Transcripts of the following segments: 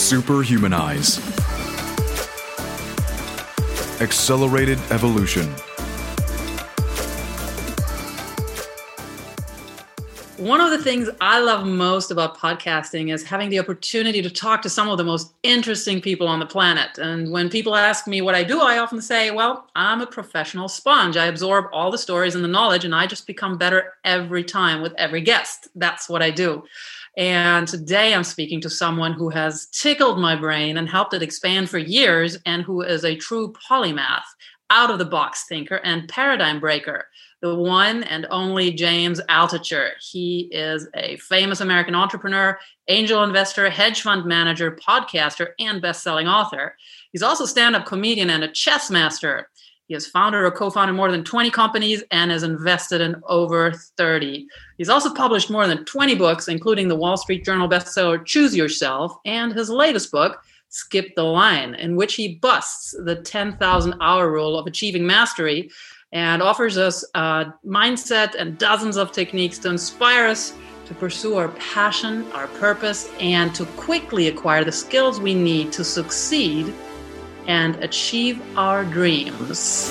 Superhumanize. Accelerated Evolution. One of the things I love most about podcasting is having the opportunity to talk to some of the most interesting people on the planet. And when people ask me what I do, I often say, well, I'm a professional sponge. I absorb all the stories and the knowledge, and I just become better every time with every guest. That's what I do. And today I'm speaking to someone who has tickled my brain and helped it expand for years, and who is a true polymath, out of the box thinker, and paradigm breaker the one and only James Altucher. He is a famous American entrepreneur, angel investor, hedge fund manager, podcaster, and best-selling author. He's also a stand-up comedian and a chess master. He has founded or co-founded more than 20 companies and has invested in over 30. He's also published more than 20 books, including the Wall Street Journal bestseller Choose Yourself and his latest book, Skip the Line, in which he busts the 10,000 hour rule of achieving mastery and offers us a mindset and dozens of techniques to inspire us to pursue our passion, our purpose, and to quickly acquire the skills we need to succeed and achieve our dreams.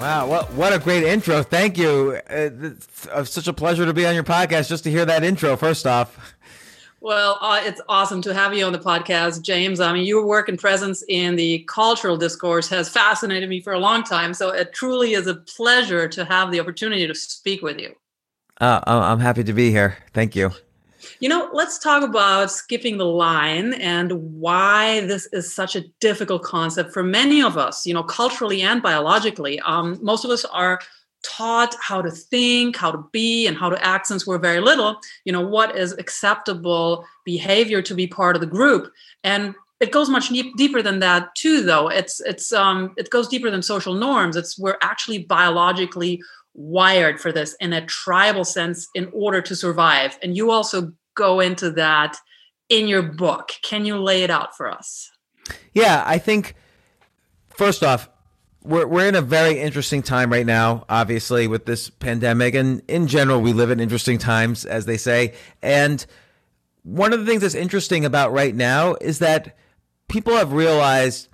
Wow, what what a great intro! Thank you. It's such a pleasure to be on your podcast. Just to hear that intro, first off. Well, uh, it's awesome to have you on the podcast, James. I mean, your work and presence in the cultural discourse has fascinated me for a long time. So it truly is a pleasure to have the opportunity to speak with you. Uh, I'm happy to be here. Thank you. You know, let's talk about skipping the line and why this is such a difficult concept for many of us, you know, culturally and biologically. Um, most of us are taught how to think, how to be, and how to act since we're very little, you know, what is acceptable behavior to be part of the group. And it goes much deeper than that too though it's it's um it goes deeper than social norms it's we're actually biologically wired for this in a tribal sense in order to survive and you also go into that in your book. Can you lay it out for us? Yeah, I think first off, we're we're in a very interesting time right now, obviously, with this pandemic, and in general, we live in interesting times, as they say. And one of the things that's interesting about right now is that people have realized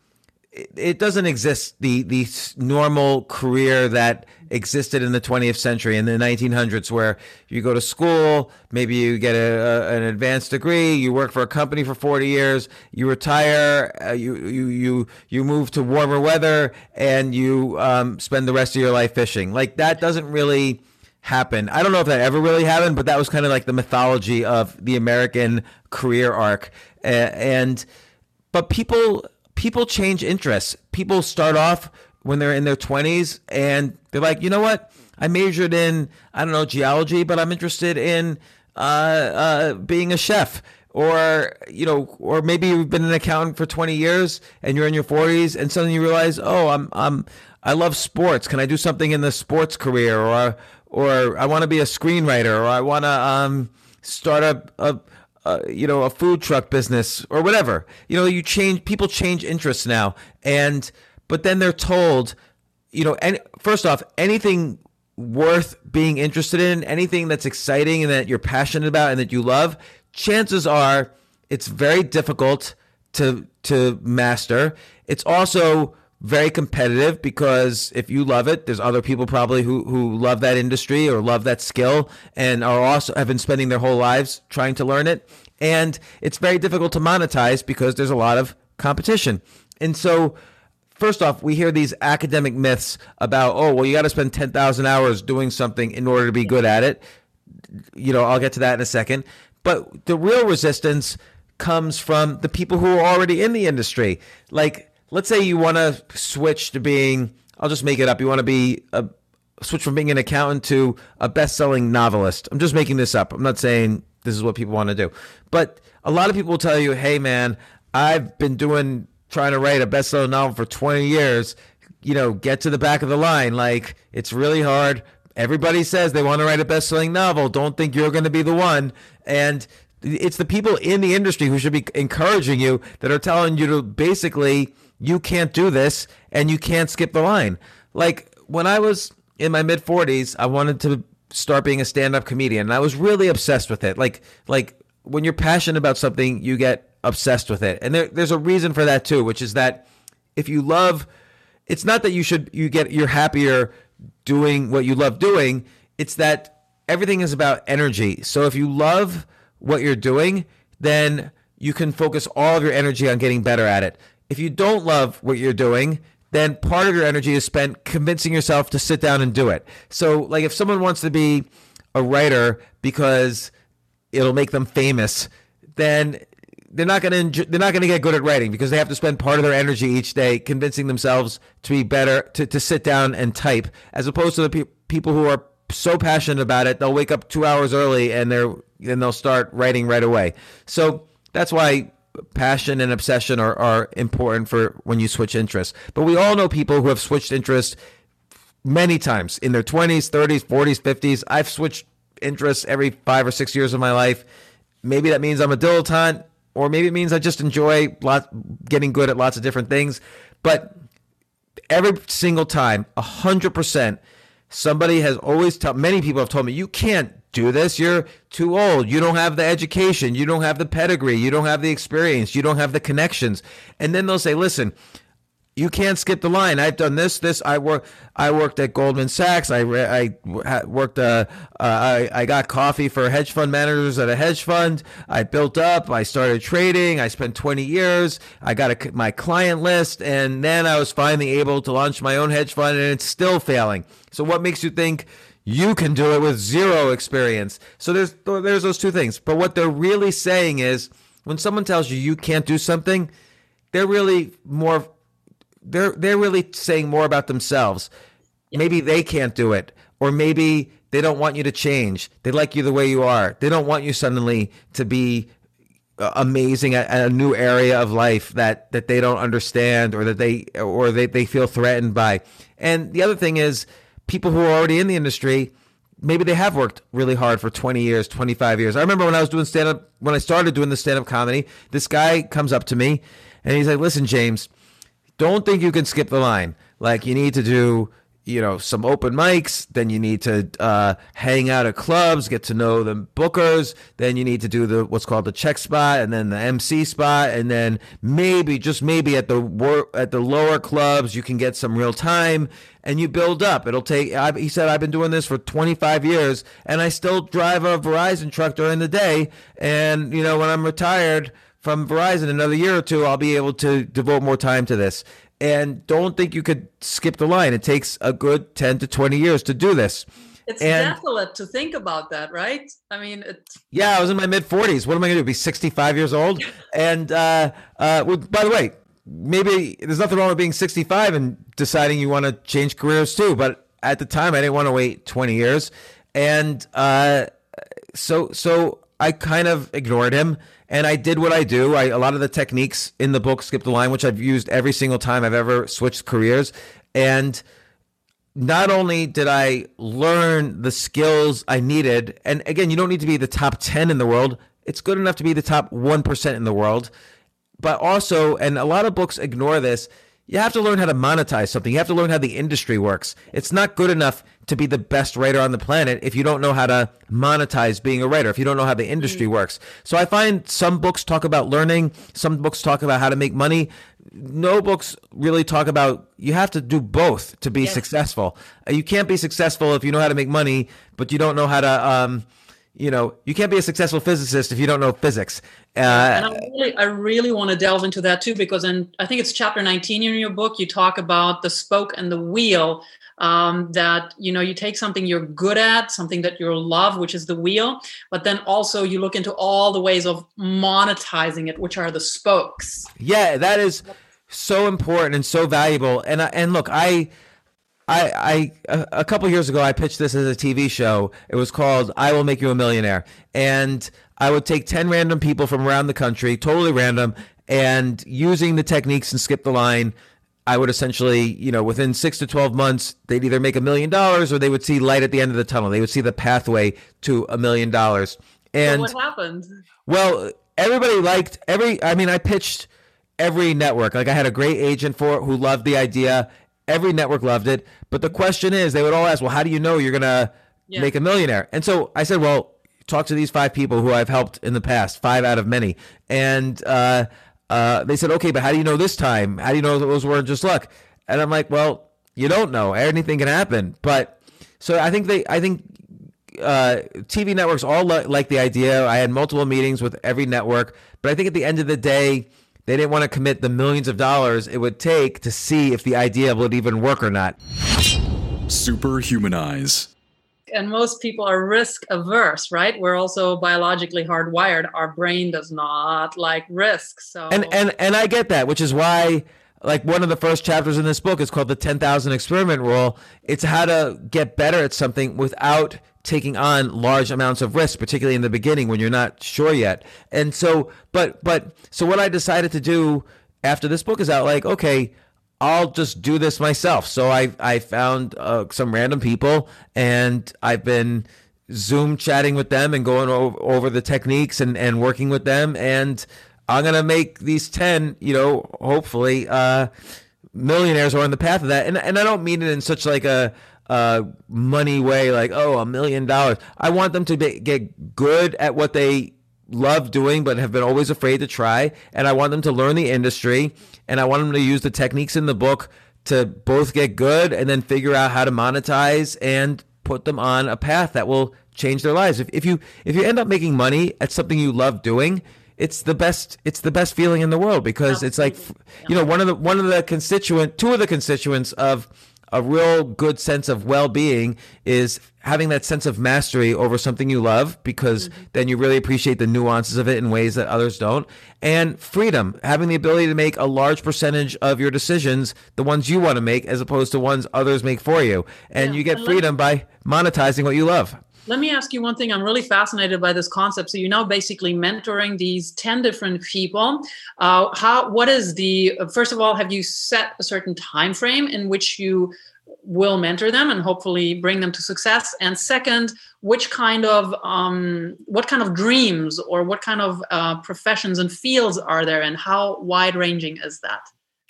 it doesn't exist the the normal career that existed in the 20th century in the 1900s where you go to school maybe you get a, a, an advanced degree you work for a company for 40 years you retire uh, you, you you you move to warmer weather and you um, spend the rest of your life fishing. Like that doesn't really happen. I don't know if that ever really happened but that was kind of like the mythology of the american career arc. And but people people change interests. People start off when they're in their 20s and they're like, you know what? I majored in, I don't know, geology, but I'm interested in uh, uh, being a chef. Or, you know, or maybe you've been an accountant for 20 years and you're in your 40s and suddenly you realize, oh, I'm, I'm, I love sports. Can I do something in the sports career? Or, or I want to be a screenwriter or I want to um, start a, a you know, a food truck business or whatever. You know, you change people change interests now, and but then they're told, you know, and first off, anything worth being interested in, anything that's exciting and that you're passionate about and that you love, chances are it's very difficult to to master. It's also very competitive because if you love it, there's other people probably who, who love that industry or love that skill and are also have been spending their whole lives trying to learn it. And it's very difficult to monetize because there's a lot of competition. And so, first off, we hear these academic myths about, oh, well, you got to spend 10,000 hours doing something in order to be good at it. You know, I'll get to that in a second But the real resistance comes from the people who are already in the industry. Like, let's say you want to switch to being, I'll just make it up. You want to be a switch from being an accountant to a best-selling novelist. I'm just making this up. I'm not saying this is what people want to do. But a lot of people will tell you, "Hey man, I've been doing trying to write a best-selling novel for 20 years. You know, get to the back of the line. Like, it's really hard. Everybody says they want to write a best-selling novel. Don't think you're going to be the one." And it's the people in the industry who should be encouraging you that are telling you to basically you can't do this and you can't skip the line. Like when I was in my mid 40s, I wanted to start being a stand-up comedian and I was really obsessed with it. Like like when you're passionate about something, you get obsessed with it. And there, there's a reason for that too, which is that if you love it's not that you should you get you're happier doing what you love doing, it's that everything is about energy. So if you love what you're doing, then you can focus all of your energy on getting better at it. If you don't love what you're doing, then part of your energy is spent convincing yourself to sit down and do it. So, like if someone wants to be a writer because it'll make them famous, then they're not going to they're not going to get good at writing because they have to spend part of their energy each day convincing themselves to be better to, to sit down and type as opposed to the pe- people who are so passionate about it they'll wake up 2 hours early and they're then they'll start writing right away. So that's why passion and obsession are, are important for when you switch interests. But we all know people who have switched interests many times in their 20s, 30s, 40s, 50s. I've switched interests every five or six years of my life. Maybe that means I'm a dilettante, or maybe it means I just enjoy lot, getting good at lots of different things. But every single time, 100%, somebody has always told, many people have told me, you can't do this. You're too old. You don't have the education. You don't have the pedigree. You don't have the experience. You don't have the connections. And then they'll say, listen, you can't skip the line. I've done this, this. I work. I worked at Goldman Sachs. I I worked. Uh, uh, I I got coffee for hedge fund managers at a hedge fund. I built up. I started trading. I spent 20 years. I got a, my client list, and then I was finally able to launch my own hedge fund, and it's still failing. So what makes you think? You can do it with zero experience. So there's there's those two things. But what they're really saying is when someone tells you you can't do something, they're really more they're they're really saying more about themselves. Maybe they can't do it or maybe they don't want you to change. They like you the way you are. They don't want you suddenly to be uh, amazing at, at, a new area of life that that they don't understand or that they or they, they feel threatened by. And the other thing is people who are already in the industry, maybe they have worked really hard for 20 years, 25 years. I remember when I was doing stand up, when I started doing the stand up comedy, this guy comes up to me and he's like, listen, James, don't think you can skip the line. Like, you need to do you know some open mics then you need to uh, hang out at clubs get to know the bookers then you need to do the what's called the check spot and then the mc spot and then maybe just maybe at the wor- at the lower clubs you can get some real time and you build up it'll take I, he said i've been doing this for 25 years and i still drive a verizon truck during the day and you know when i'm retired from Verizon another year or two, I'll be able to devote more time to this and don't think you could skip the line. It takes a good 10 to 20 years to do this. It's and, desolate to think about that, right? I mean, yeah, I was in my mid 40s. What am I going to do? Be 65 years old? and uh, uh, well, by the way, maybe there's nothing wrong with being 65 and deciding you want to change careers too. But at the time, I didn't want to wait 20 years, and uh, so so I kind of ignored him and I did what I do. I, a lot of the techniques in the book, Skip the Line, which I've used every single time I've ever switched careers. And not only did I learn the skills I needed, and again, you don't need to be the top 10 in the world, it's good enough to be the top 1% in the world. But also, and a lot of books ignore this, you have to learn how to monetize something. You have to learn how the industry works. It's not good enough to be the best writer on the planet if you don't know how to monetize being a writer, if you don't know how the industry mm. works. So I find some books talk about learning, some books talk about how to make money. No books really talk about you have to do both to be yes. successful. You can't be successful if you know how to make money, but you don't know how to um, you know, you can't be a successful physicist if you don't know physics. Uh, and I really, I really want to delve into that too, because in I think it's chapter 19 in your book, you talk about the spoke and the wheel. Um, that you know, you take something you're good at, something that you love, which is the wheel, but then also you look into all the ways of monetizing it, which are the spokes. Yeah, that is so important and so valuable. And and look, I I, I a couple years ago I pitched this as a TV show. It was called "I Will Make You a Millionaire," and I would take ten random people from around the country, totally random, and using the techniques and skip the line. I would essentially, you know, within six to 12 months, they'd either make a million dollars or they would see light at the end of the tunnel. They would see the pathway to a million dollars. And so what happened? Well, everybody liked every, I mean, I pitched every network. Like I had a great agent for it who loved the idea. Every network loved it. But the question is, they would all ask, well, how do you know you're going to yeah. make a millionaire? And so I said, well, talk to these five people who I've helped in the past, five out of many. And uh, uh, they said, okay, but how do you know this time? How do you know those weren't just luck? And I'm like, well, you don't know. Anything can happen. But so I think they, I think uh, TV networks all li- like the idea. I had multiple meetings with every network, but I think at the end of the day, they didn't want to commit the millions of dollars it would take to see if the idea would even work or not. Superhumanize. And most people are risk averse, right? We're also biologically hardwired. Our brain does not like risk. So And and and I get that, which is why like one of the first chapters in this book is called the 10,000 experiment rule. It's how to get better at something without taking on large amounts of risk, particularly in the beginning when you're not sure yet. And so, but, but, so what I decided to do after this book is out, like, okay, I'll just do this myself. So I, I found uh, some random people and I've been Zoom chatting with them and going over, over the techniques and, and working with them. And I'm going to make these 10, you know, hopefully, uh, millionaires are on the path of that. And, and I don't mean it in such like a, uh, money way, like, oh, a million dollars. I want them to be, get good at what they love doing, but have been always afraid to try. And I want them to learn the industry. And I want them to use the techniques in the book to both get good and then figure out how to monetize and put them on a path that will change their lives. If, if you if you end up making money at something you love doing, it's the best it's the best feeling in the world because it's like you know one of the one of the constituent two of the constituents of a real good sense of well-being is having that sense of mastery over something you love because mm-hmm. then you really appreciate the nuances of it in ways that others don't. And freedom having the ability to make a large percentage of your decisions the ones you want to make as opposed to ones others make for you. And yeah, you get freedom by monetizing what you love let me ask you one thing. I'm really fascinated by this concept. So you're now basically mentoring these 10 different people. Uh, how, what is the, first of all, have you set a certain time frame in which you will mentor them and hopefully bring them to success and second which kind of um, what kind of dreams or what kind of uh, professions and fields are there and how wide ranging is that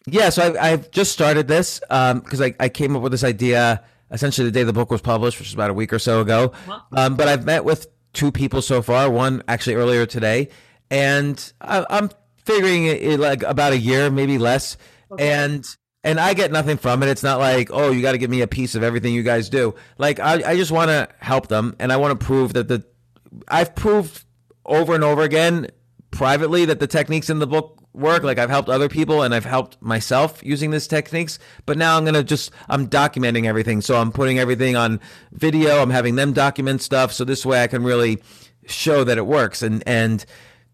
yeah so i've, I've just started this because um, I, I came up with this idea essentially the day the book was published, which was about a week or so ago. Um, but I've met with two people so far. One actually earlier today, and I, am figuring it, like about a year, maybe less. Okay. And and I get nothing from it. It's not like, oh, you got to give me a piece of everything you guys do. Like I, I just want to help them, and I want to prove that the I've proved over and over again privately that the techniques in the book work. Like I've helped other people and I've helped myself using these techniques. But now I'm going to just, I'm documenting everything. So I'm putting everything on video. I'm having them document stuff. So this way I can really show that it works. And, and,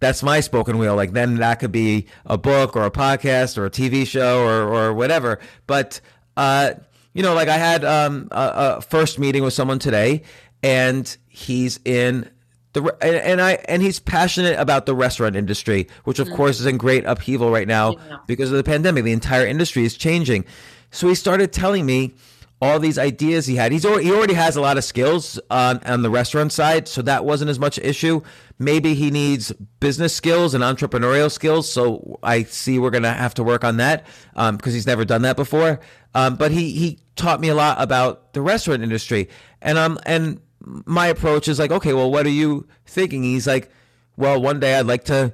that's my spoken wheel. Like then that could be a book or a podcast or a TV show or, or whatever. But, uh, you know, like I had um, a, a first meeting with someone today and he's in the and I and he's passionate about the restaurant industry, which of mm-hmm. course is in great upheaval right now yeah. because of the pandemic. The entire industry is changing. So he started telling me all these ideas he had. He's already, he already has a lot of skills on on the restaurant side, so that wasn't as much issue. Maybe he needs business skills and entrepreneurial skills. So I see we're gonna have to work on that because um, he's never done that before. Um, but he he taught me a lot about the restaurant industry, and um and my approach is like, okay, well, what are you thinking? He's like, well, one day I'd like to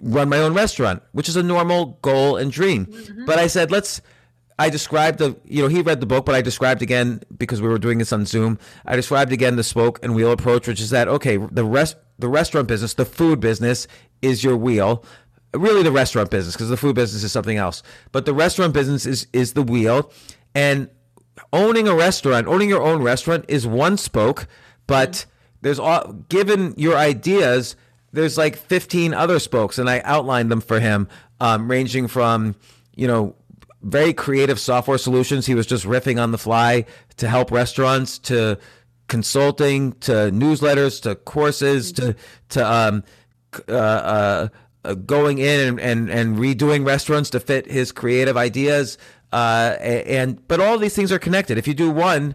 run my own restaurant, which is a normal goal and dream. Mm-hmm. But I said, let's. I described the, you know, he read the book, but I described again because we were doing this on Zoom. I described again the spoke and wheel approach, which is that okay, the rest, the restaurant business, the food business is your wheel. Really, the restaurant business because the food business is something else. But the restaurant business is is the wheel, and owning a restaurant, owning your own restaurant is one spoke, but there's all given your ideas there's like 15 other spokes and i outlined them for him um, ranging from you know very creative software solutions he was just riffing on the fly to help restaurants to consulting to newsletters to courses to to um, uh, uh, uh, going in and, and, and redoing restaurants to fit his creative ideas uh, and but all these things are connected if you do one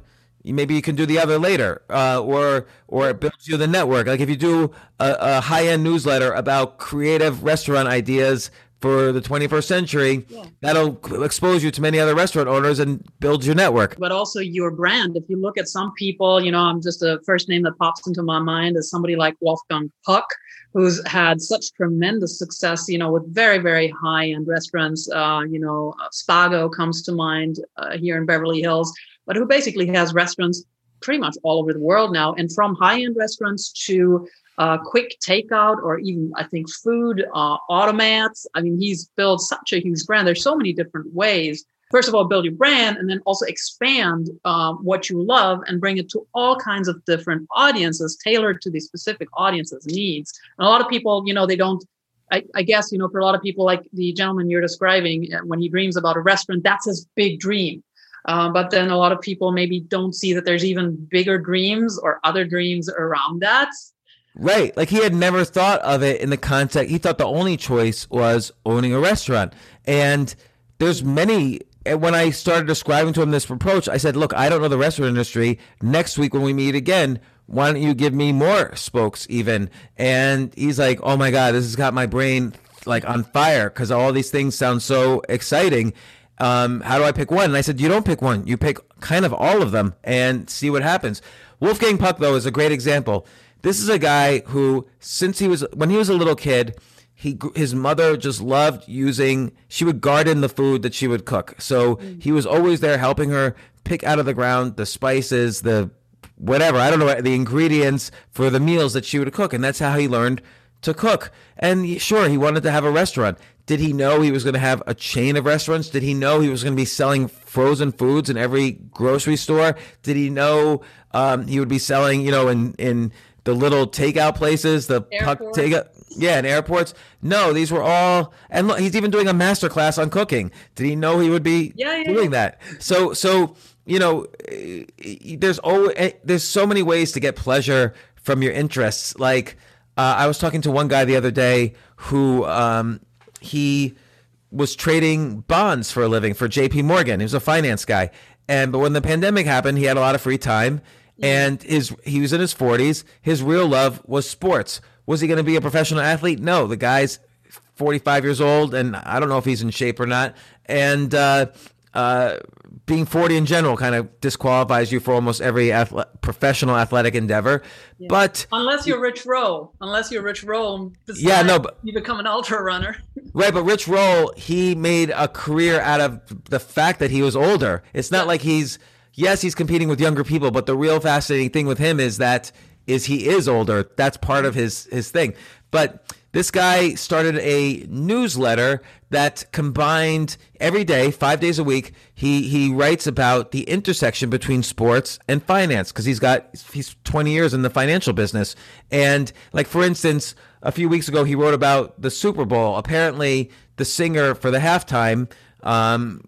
maybe you can do the other later, uh, or or it builds you the network. Like if you do a, a high end newsletter about creative restaurant ideas for the 21st century, yeah. that'll expose you to many other restaurant owners and build your network. But also your brand. If you look at some people, you know, I'm just a first name that pops into my mind is somebody like Wolfgang Puck, who's had such tremendous success, you know, with very, very high end restaurants. Uh, you know, Spago comes to mind uh, here in Beverly Hills but who basically has restaurants pretty much all over the world now, and from high end restaurants to uh, quick takeout or even I think food uh, automats. I mean, he's built such a huge brand. There's so many different ways. First of all, build your brand, and then also expand um, what you love and bring it to all kinds of different audiences, tailored to the specific audience's needs. And a lot of people, you know, they don't I, I, guess you know for a lot of people like the gentleman you're describing uh, when he dreams about a restaurant that's his big dream uh, but then a lot of people maybe don't see that there's even bigger dreams or other dreams around that. Right. Like he had never thought of it in the context. He thought the only choice was owning a restaurant. And there's many. When I started describing to him this approach, I said, look, I don't know the restaurant industry. Next week when we meet again, why don't you give me more spokes even? And he's like, oh my God, this has got my brain like on fire because all these things sound so exciting um, how do I pick one? And I said, you don't pick one. You pick kind of all of them and see what happens. Wolfgang Puck, though, is a great example. This is a guy who, since he was, when he was a little kid, he his mother just loved using she would garden the food that she would cook so mm. he was always there helping her pick out of the ground the spices the whatever i don't know the ingredients for the meals that she would cook and that's how he learned to cook and sure he wanted to have a restaurant did he know he was going to have a chain of restaurants? Did he know he was going to be selling frozen foods in every grocery store? Did he know um, he would be selling, you know, in in the little takeout places, the puck takeout? Yeah, and airports. No, these were all, and look, he's even doing a master class on cooking. Did he know he would be yeah, yeah, doing yeah. that? So, so you know, there's always eh, there's so many ways to get pleasure from your interests. Like uh, I was talking to one guy the other day who um, he was trading bonds for a living for JP Morgan. He was a finance guy. And but when the pandemic happened, he had a lot of free time and his he was in his 40s. His real love was sports. Was he going to be a professional athlete? No, the guy's 45 years old and I don't know if he's in shape or not. And uh, uh, being 40 in general kind of disqualifies you for almost every athle- professional athletic endeavor. Yeah. But unless you're Rich Roll, unless you're Rich Roll, yeah, no, but you become an ultra runner. right, but Rich Roll, he made a career out of the fact that he was older. It's not yeah. like he's yes, he's competing with younger people, but the real fascinating thing with him is that is he is older. That's part of his his thing. But this guy started a newsletter that combined every day, five days a week. He he writes about the intersection between sports and finance because he's got he's 20 years in the financial business. And like for instance, a few weeks ago, he wrote about the Super Bowl. Apparently, the singer for the halftime um,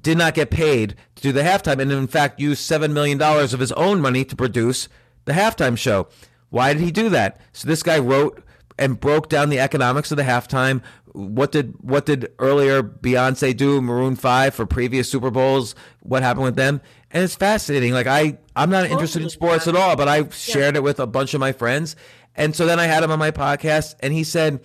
did not get paid to do the halftime, and in fact, used seven million dollars of his own money to produce the halftime show. Why did he do that? So this guy wrote and broke down the economics of the halftime. What did what did earlier Beyonce do? Maroon Five for previous Super Bowls. What happened with them? And it's fascinating. Like I, I'm not interested in sports at all, but I shared yeah. it with a bunch of my friends. And so then I had him on my podcast, and he said,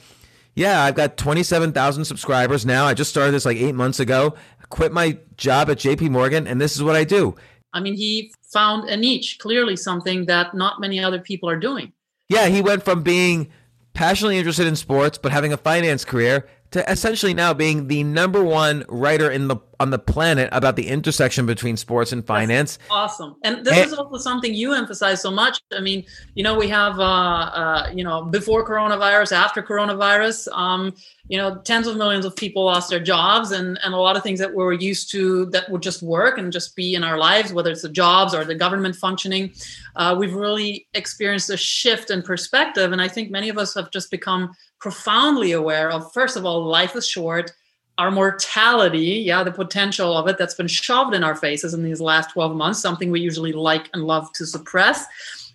"Yeah, I've got 27,000 subscribers now. I just started this like eight months ago. Quit my job at J.P. Morgan, and this is what I do." I mean, he found a niche, clearly something that not many other people are doing. Yeah, he went from being passionately interested in sports but having a finance career to essentially now being the number one writer in the on the planet about the intersection between sports and finance. That's awesome. And this and, is also something you emphasize so much. I mean, you know, we have, uh, uh, you know, before coronavirus, after coronavirus, um, you know, tens of millions of people lost their jobs and, and a lot of things that we were used to that would just work and just be in our lives, whether it's the jobs or the government functioning. Uh, we've really experienced a shift in perspective. And I think many of us have just become profoundly aware of, first of all, life is short our mortality, yeah, the potential of it that's been shoved in our faces in these last 12 months, something we usually like and love to suppress.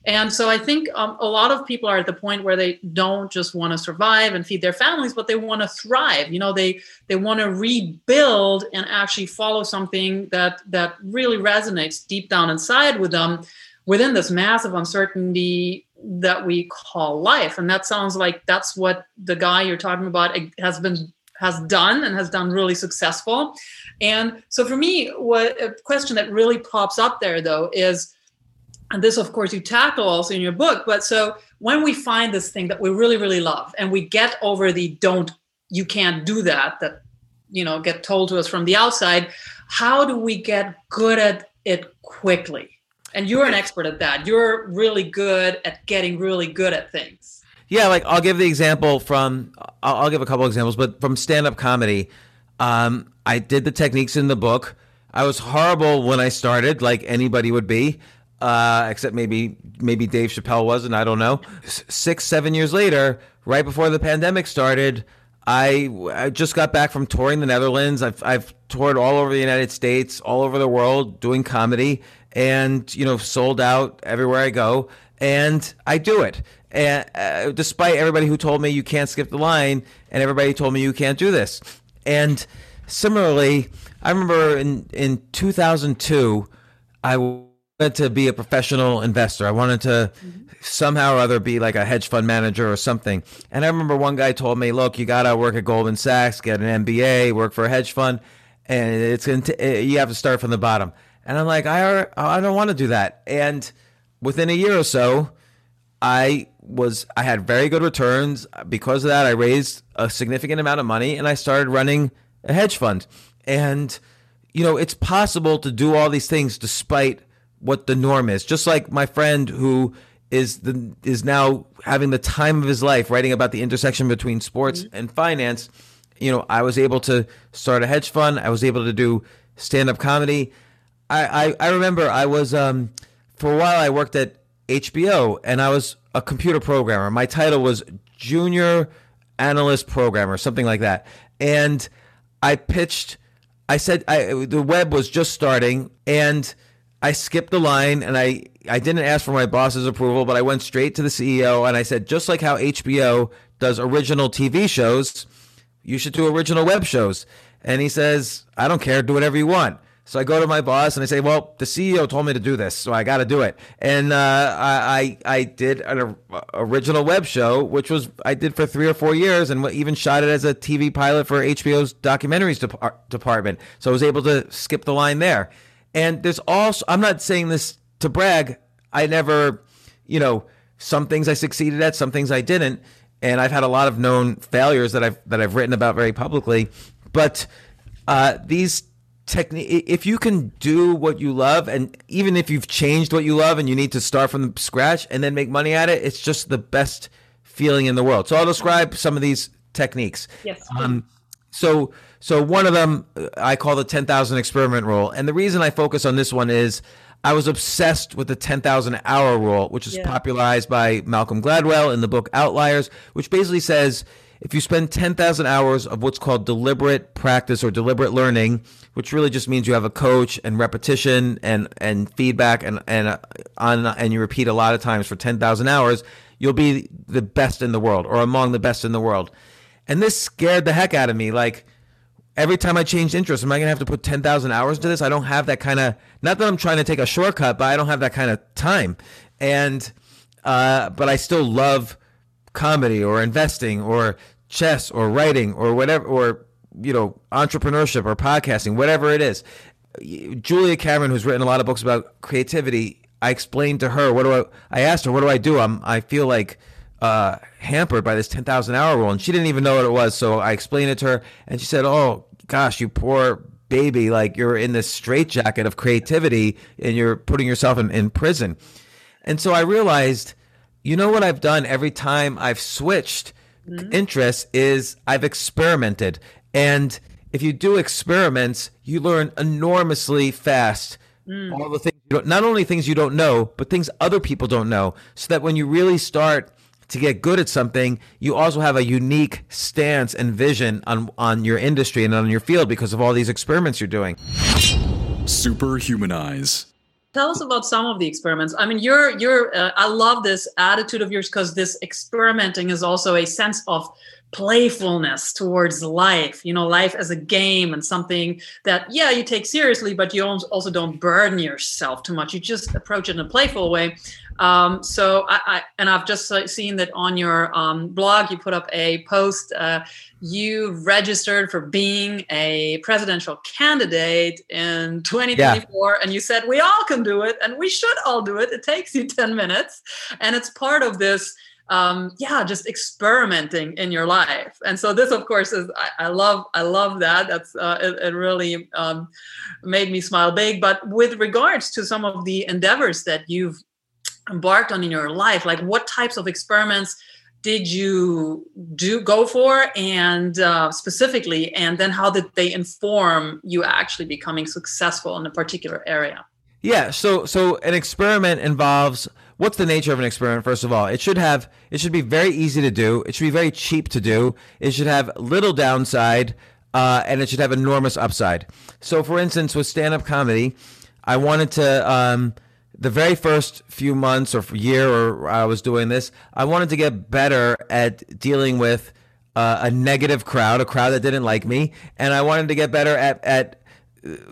And so I think um, a lot of people are at the point where they don't just want to survive and feed their families, but they want to thrive. You know, they they want to rebuild and actually follow something that that really resonates deep down inside with them within this massive uncertainty that we call life. And that sounds like that's what the guy you're talking about has been has done and has done really successful. And so for me, what a question that really pops up there though is, and this of course you tackle also in your book, but so when we find this thing that we really, really love and we get over the don't, you can't do that, that, you know, get told to us from the outside, how do we get good at it quickly? And you're an expert at that. You're really good at getting really good at things. Yeah, like I'll give the example from I'll, I'll give a couple examples, but from stand up comedy, um, I did the techniques in the book. I was horrible when I started, like anybody would be, uh, except maybe maybe Dave Chappelle was, and I don't know. Six seven years later, right before the pandemic started. I, I just got back from touring the Netherlands. I've, I've toured all over the United States, all over the world doing comedy and, you know, sold out everywhere I go. And I do it and uh, despite everybody who told me you can't skip the line, and everybody told me you can't do this. And similarly, I remember in in 2002, I wanted to be a professional investor. I wanted to somehow or other be like a hedge fund manager or something. And I remember one guy told me, "Look, you got to work at Goldman Sachs, get an MBA, work for a hedge fund, and it's eh, you have to start from the bottom." And I'm like, I I don't want to do that. And within a year or so, I was I had very good returns because of that. I raised a significant amount of money and I started running a hedge fund. And you know, it's possible to do all these things despite what the norm is. Just like my friend who is the is now having the time of his life writing about the intersection between sports mm-hmm. and finance. You know, I was able to start a hedge fund. I was able to do stand up comedy. I, I, I remember I was um, for a while I worked at HBO and I was a computer programmer. My title was junior analyst programmer, something like that. And I pitched I said I, the web was just starting and I skipped the line and I I didn't ask for my boss's approval, but I went straight to the CEO and I said just like how HBO does original TV shows, you should do original web shows. And he says, "I don't care, do whatever you want." So I go to my boss and I say, "Well, the CEO told me to do this, so I got to do it." And uh, I, I did an original web show, which was I did for three or four years, and even shot it as a TV pilot for HBO's documentaries de- department. So I was able to skip the line there. And there's also I'm not saying this to brag. I never, you know, some things I succeeded at, some things I didn't, and I've had a lot of known failures that I've that I've written about very publicly. But uh, these technique if you can do what you love and even if you've changed what you love and you need to start from scratch and then make money at it it's just the best feeling in the world so i'll describe some of these techniques yes um, so so one of them i call the 10000 experiment rule and the reason i focus on this one is i was obsessed with the 10000 hour rule which is yeah. popularized by malcolm gladwell in the book outliers which basically says if you spend 10,000 hours of what's called deliberate practice or deliberate learning, which really just means you have a coach and repetition and, and feedback and, and, uh, on, and you repeat a lot of times for 10,000 hours, you'll be the best in the world or among the best in the world. And this scared the heck out of me. Like every time I changed interest, am I going to have to put 10,000 hours into this? I don't have that kind of, not that I'm trying to take a shortcut, but I don't have that kind of time. And, uh, but I still love, comedy or investing or chess or writing or whatever or you know entrepreneurship or podcasting whatever it is julia cameron who's written a lot of books about creativity i explained to her what do i i asked her what do i do i'm i feel like uh, hampered by this 10,000 hour rule and she didn't even know what it was so i explained it to her and she said oh gosh you poor baby, like you're in this straitjacket of creativity and you're putting yourself in, in prison. And so I realized, you know what I've done every time I've switched mm-hmm. interests is I've experimented. And if you do experiments, you learn enormously fast. Mm. All the things you don't, not only things you don't know, but things other people don't know. So that when you really start to get good at something, you also have a unique stance and vision on on your industry and on your field because of all these experiments you're doing. Superhumanize. Tell us about some of the experiments. I mean, you're you're. Uh, I love this attitude of yours because this experimenting is also a sense of playfulness towards life you know life as a game and something that yeah you take seriously but you also don't burden yourself too much. You just approach it in a playful way. Um, so I, I, and i've just seen that on your um, blog you put up a post uh, you registered for being a presidential candidate in 2024 yeah. and you said we all can do it and we should all do it. It takes you 10 minutes. And it's part of this um, yeah, just experimenting in your life. And so this, of course, is I, I love I love that. That's uh, it, it, really um, made me smile big. But with regards to some of the endeavors that you've embarked on in your life, like what types of experiments did you do go for, and uh, specifically, and then how did they inform you actually becoming successful in a particular area? Yeah. So so an experiment involves what's the nature of an experiment first of all? It should have it should be very easy to do. It should be very cheap to do. It should have little downside uh, and it should have enormous upside. So for instance with stand-up comedy i wanted to um, the very first few months or year or i was doing this i wanted to get better at dealing with uh, a negative crowd a crowd that didn't like me and i wanted to get better at at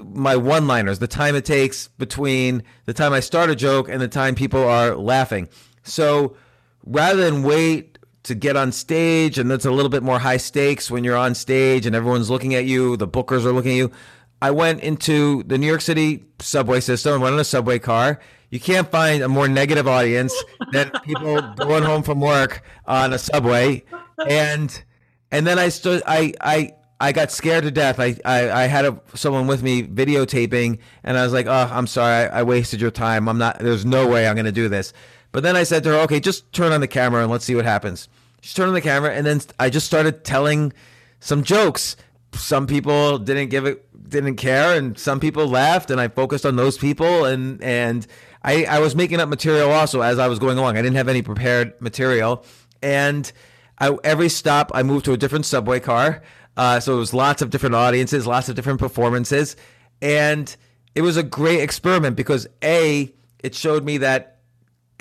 my one liners, the time it takes between the time I start a joke and the time people are laughing. So rather than wait to get on stage, and that's a little bit more high stakes when you're on stage and everyone's looking at you, the bookers are looking at you. I went into the New York City subway system, went in a subway car. You can't find a more negative audience than people going home from work on a subway. And and then I stood I I I got scared to death. I, I, I had a, someone with me videotaping, and I was like, "Oh, I'm sorry, I, I wasted your time. I'm not. There's no way I'm going to do this." But then I said to her, "Okay, just turn on the camera and let's see what happens." She turned on the camera, and then I just started telling some jokes. Some people didn't give it, didn't care, and some people laughed, and I focused on those people, and and I, I was making up material also as I was going along. I didn't have any prepared material, and I, every stop I moved to a different subway car. Uh, so it was lots of different audiences, lots of different performances, and it was a great experiment because a it showed me that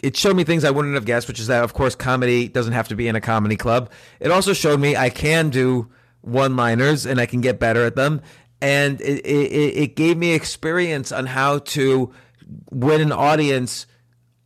it showed me things I wouldn't have guessed, which is that of course comedy doesn't have to be in a comedy club. It also showed me I can do one-liners and I can get better at them, and it, it, it gave me experience on how to win an audience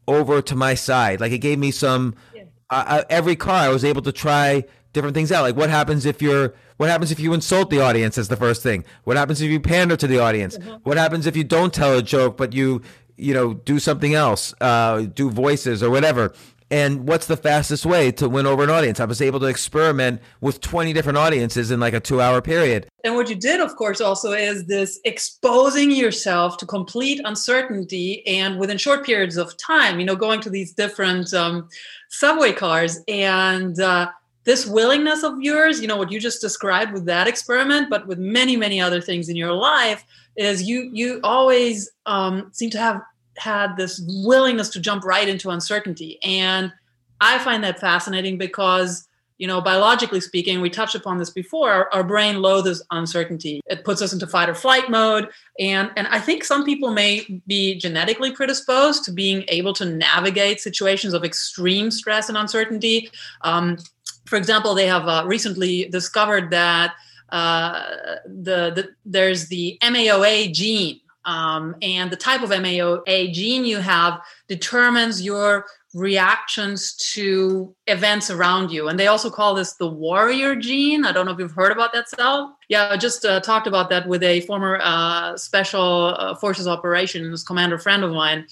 over to my side. Like it gave me some. Yeah. Uh, every car I was able to try different things out. Like what happens if you're what happens if you insult the audience as the first thing? What happens if you pander to the audience? Mm-hmm. What happens if you don't tell a joke but you you know do something else, uh, do voices or whatever? And what's the fastest way to win over an audience? I was able to experiment with 20 different audiences in like a two hour period. And what you did, of course, also is this exposing yourself to complete uncertainty and within short periods of time, you know, going to these different um, subway cars and uh, this willingness of yours, you know, what you just described with that experiment, but with many, many other things in your life, is you you always um, seem to have had this willingness to jump right into uncertainty, and I find that fascinating because you know biologically speaking we touched upon this before our, our, brain loathes uncertainty. It puts us into fight or flight mode. And and i think some people may be genetically predisposed to being able to navigate situations of extreme stress and uncertainty. Um, for example, they have uh, recently discovered that uh, the, the, there's the MAOA gene, um, and the type of MAOA gene you have determines your reactions to events around you. And they also call this the warrior gene. I don't know if you've heard about that cell. Yeah, I just uh, talked about that with a former uh, special uh, forces operations commander friend of mine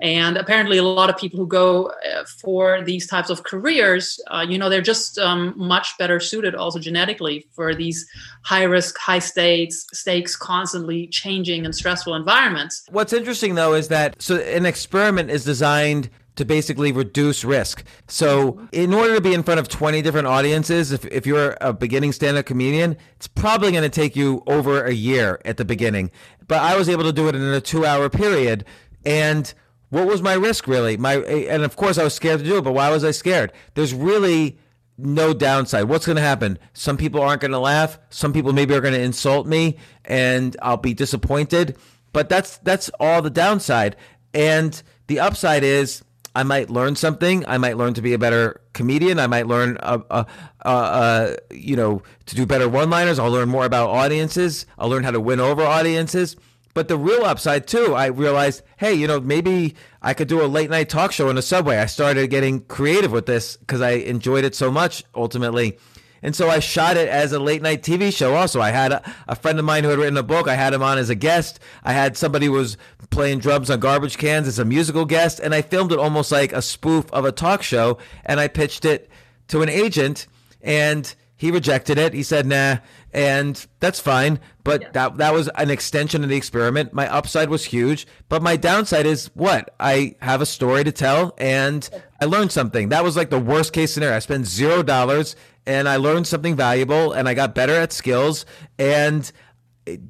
and apparently a lot of people who go uh, for these types of careers uh, you know they're just um, much better suited also genetically for these high risk high stakes stakes constantly changing and stressful environments what's interesting though is that so an experiment is designed to basically reduce risk. So, in order to be in front of 20 different audiences, if, if you're a beginning stand up comedian, it's probably going to take you over a year at the beginning. But I was able to do it in a two hour period. And what was my risk really? My and of course I was scared to do it, but why was I scared? There's really no downside. What's going to happen? Some people aren't going to laugh. Some people maybe are going to insult me, and I'll be disappointed. But that's that's all the downside. And the upside is I might learn something. I might learn to be a better comedian. I might learn, uh, uh, uh, uh you know, to do better one-liners. I'll learn more about audiences. I'll learn how to win over audiences. But the real upside too, I realized, hey, you know, maybe I could do a late night talk show in the subway. I started getting creative with this because I enjoyed it so much ultimately. And so I shot it as a late night TV show. Also, I had a, a, friend of mine who had written a book. I had him on as a guest. I had somebody who was playing drums on garbage cans as a musical guest, and I filmed it almost like a spoof of a talk show. And I pitched it to an agent, and he rejected it. He said, "Nah," and that's fine. But yeah. that that was an extension of the experiment. My upside was huge, but my downside is what I have a story to tell, and I learned something. That was like the worst case scenario. I spent zero dollars, and I learned something valuable, and I got better at skills, and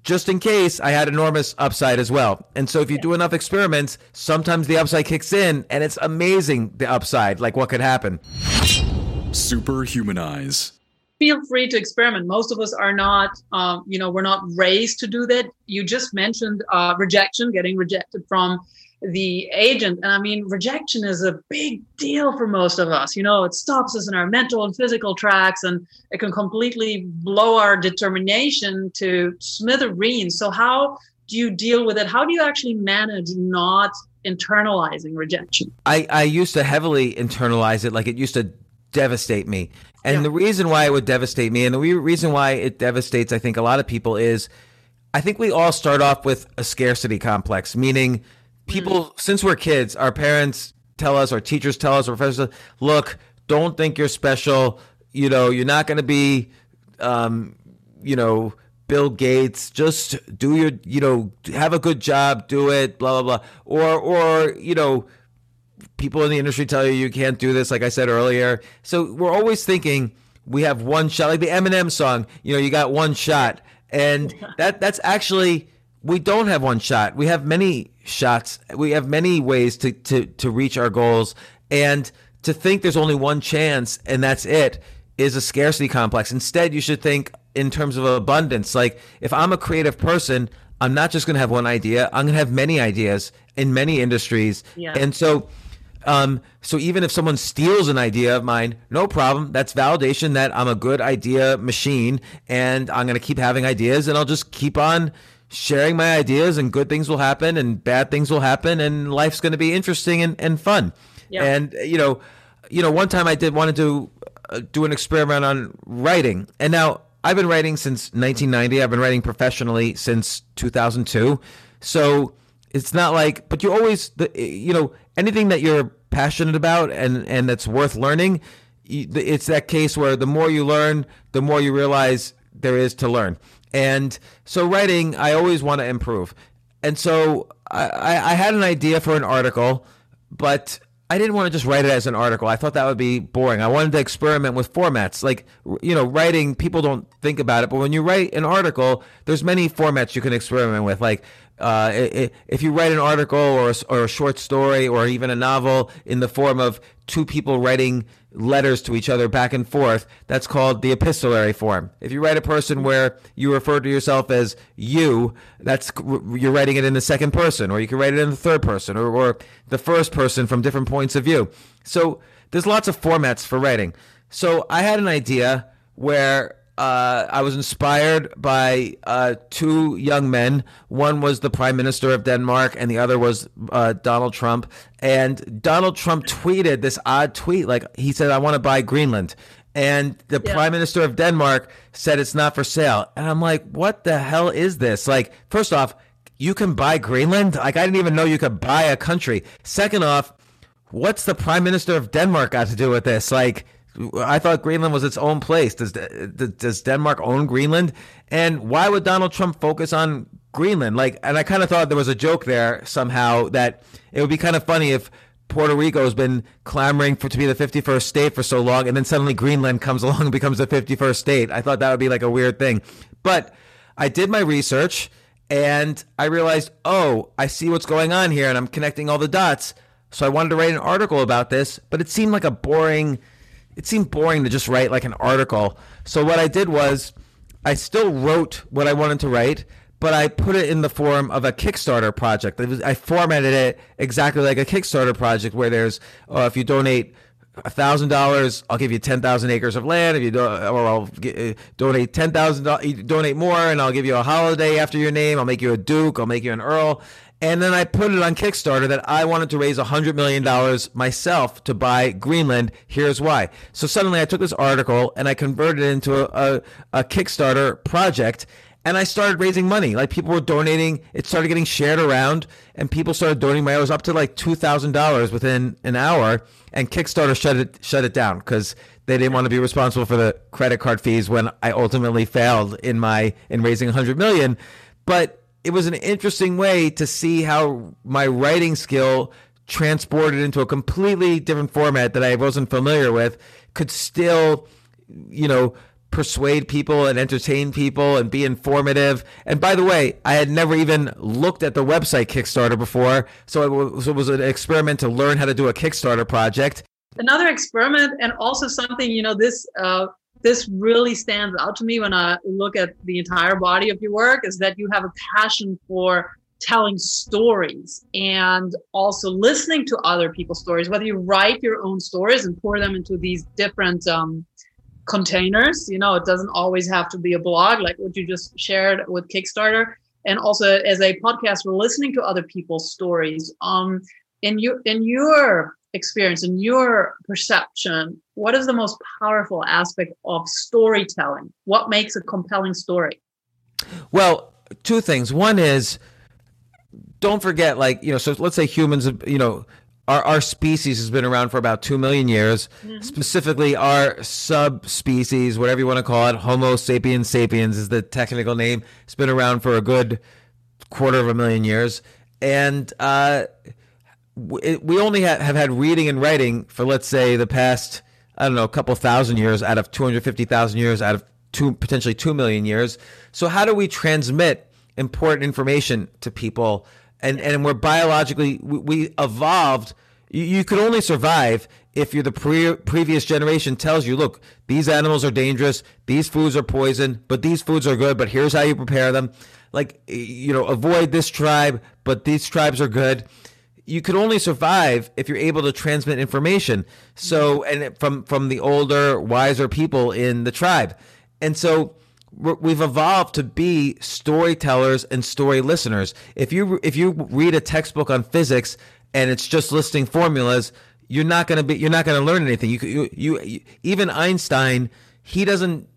just in case, I had enormous upside as well. And so if you yeah. do enough experiments, sometimes the upside kicks in, and it's amazing the upside, like what could happen. Superhumanize feel free to experiment. Most of us are not, um, you know, we're not raised to do that. You just mentioned uh, rejection, getting rejected from the agent. And I mean, rejection is a big deal for most of us. You know, it stops us in our mental and physical tracks and it can completely blow our determination to smithereens. So, how do you deal with it? How do you actually manage not internalizing rejection? I, I used to heavily internalize it. Like it used to devastate me. And yeah. the reason why it would devastate me, and the reason why it devastates, I think, a lot of people is I think we all start off with a scarcity complex, meaning people, mm. since we're kids, our parents tell us, our teachers tell us, our professors, look, don't think you're special. You know, you're not going to be, um, you know, Bill Gates. Just do your, you know, have a good job, do it, blah blah blah. Or, or you know, people in the industry tell you you can't do this, like I said earlier. So we're always thinking we have one shot, like the Eminem song. You know, you got one shot, and that that's actually we don't have one shot. We have many shots. We have many ways to to to reach our goals, and to think there's only one chance and that's it is a scarcity complex. Instead, you should think in terms of abundance. Like if I'm a creative person, I'm not just going to have one idea. I'm going to have many ideas in many industries, yeah. and so um, so even if someone steals an idea of mine, no problem. That's validation that I'm a good idea machine and I'm going to keep having ideas and I'll just keep on sharing my ideas and good things will happen and bad things will happen and life's going to be interesting and, and fun. Yeah. And, you know, you know, one time I did want to uh, do an experiment on writing and now I've been writing since 1990. I've been writing professionally since 2002. So it's not like, but you always, you know, anything that you're passionate about and and that's worth learning it's that case where the more you learn the more you realize there is to learn and so writing i always want to improve and so I, I had an idea for an article but I didn't want to just write it as an article. I thought that would be boring. I wanted to experiment with formats. Like, you know, writing, people don't think about it, but when you write an article, there's many formats you can experiment with. Like, uh, if you write an article or a, or a short story or even a novel in the form of two people writing letters to each other back and forth, that's called the epistolary form. If you write a person where you refer to yourself as you, that's you're writing it in the second person, or you can write it in the third person, or, or the first person from different points of view. So there's lots of formats for writing. So I had an idea where uh, I was inspired by uh, two young men. One was the Prime Minister of Denmark, and the other was uh, Donald Trump. And Donald Trump tweeted this odd tweet, like he said, "I want to buy Greenland." And the yeah. Prime Minister of Denmark said it's not for sale. And I'm like, what the hell is this? Like, first off, you can buy Greenland? Like, I didn't even know you could buy a country. Second off, what's the prime minister of Denmark got to do with this? Like, I thought Greenland was its own place. Does does Denmark own Greenland? And why would Donald Trump focus on Greenland? Like, and I kind of thought there was a joke there somehow that it would be kind of funny if Puerto Rico has been clamoring for to be the 51st state for so long, and then suddenly Greenland comes along and becomes the 51st state. I thought that would be like a weird thing, but I did my research and I realized, oh, I see what's going on here, and I'm connecting all the dots. So I wanted to write an article about this, but it seemed like a boring. It seemed boring to just write like an article. So what I did was, I still wrote what I wanted to write, but I put it in the form of a Kickstarter project. I formatted it exactly like a Kickstarter project, where there's, uh, if you donate thousand dollars, I'll give you ten thousand acres of land. If you do, or I'll uh, donate ten thousand, donate more, and I'll give you a holiday after your name. I'll make you a duke. I'll make you an earl. And then I put it on Kickstarter that I wanted to raise $100 million myself to buy Greenland. Here's why. So suddenly I took this article and I converted it into a, a, a Kickstarter project and I started raising money. Like people were donating. It started getting shared around, and people started donating. I was up to like two thousand dollars within an hour, and Kickstarter shut it shut it down because they didn't want to be responsible for the credit card fees when I ultimately failed in my in raising a hundred million. But it was an interesting way to see how my writing skill transported into a completely different format that I wasn't familiar with could still, you know, persuade people and entertain people and be informative. And by the way, I had never even looked at the website Kickstarter before, so it was, it was an experiment to learn how to do a Kickstarter project. Another experiment, and also something you know this uh, this really stands out to me when I look at the entire body of your work is that you have a passion for telling stories and also listening to other people's stories whether you write your own stories and pour them into these different um, containers. You know, it doesn't always have to be a blog like what you just shared with Kickstarter. And also as a podcast, we're listening to other people's stories. Um, in your in your experience, and your perception, what is the most powerful aspect of storytelling? What makes a compelling story? Well, two things. One is don't forget, like, you know, so let's say humans, you know, our, our species has been around for about 2 million years. Mm-hmm. Specifically, our subspecies, whatever you want to call it, Homo sapiens sapiens is the technical name. It's been around for a good quarter of a million years. And uh, we, we only have, have had reading and writing for, let's say, the past, I don't know, a couple thousand years out of 250,000 years out of two, potentially 2 million years. So, how do we transmit important information to people? and and we're biologically we, we evolved. You, you, could only survive if you're the pre- previous generation tells you, look, these animals are dangerous, these foods are poison, but these foods are good. But here's how you prepare them. Like you know, avoid this tribe, but these tribes are good. You could only survive if you're able to transmit information. So, and from from the older, wiser people in the tribe, and so we've evolved to be storytellers and story listeners. If you if you read a textbook on physics and it's just listing formulas, you're not to be you're not to learn anything. You, you, you you even Einstein, he doesn't.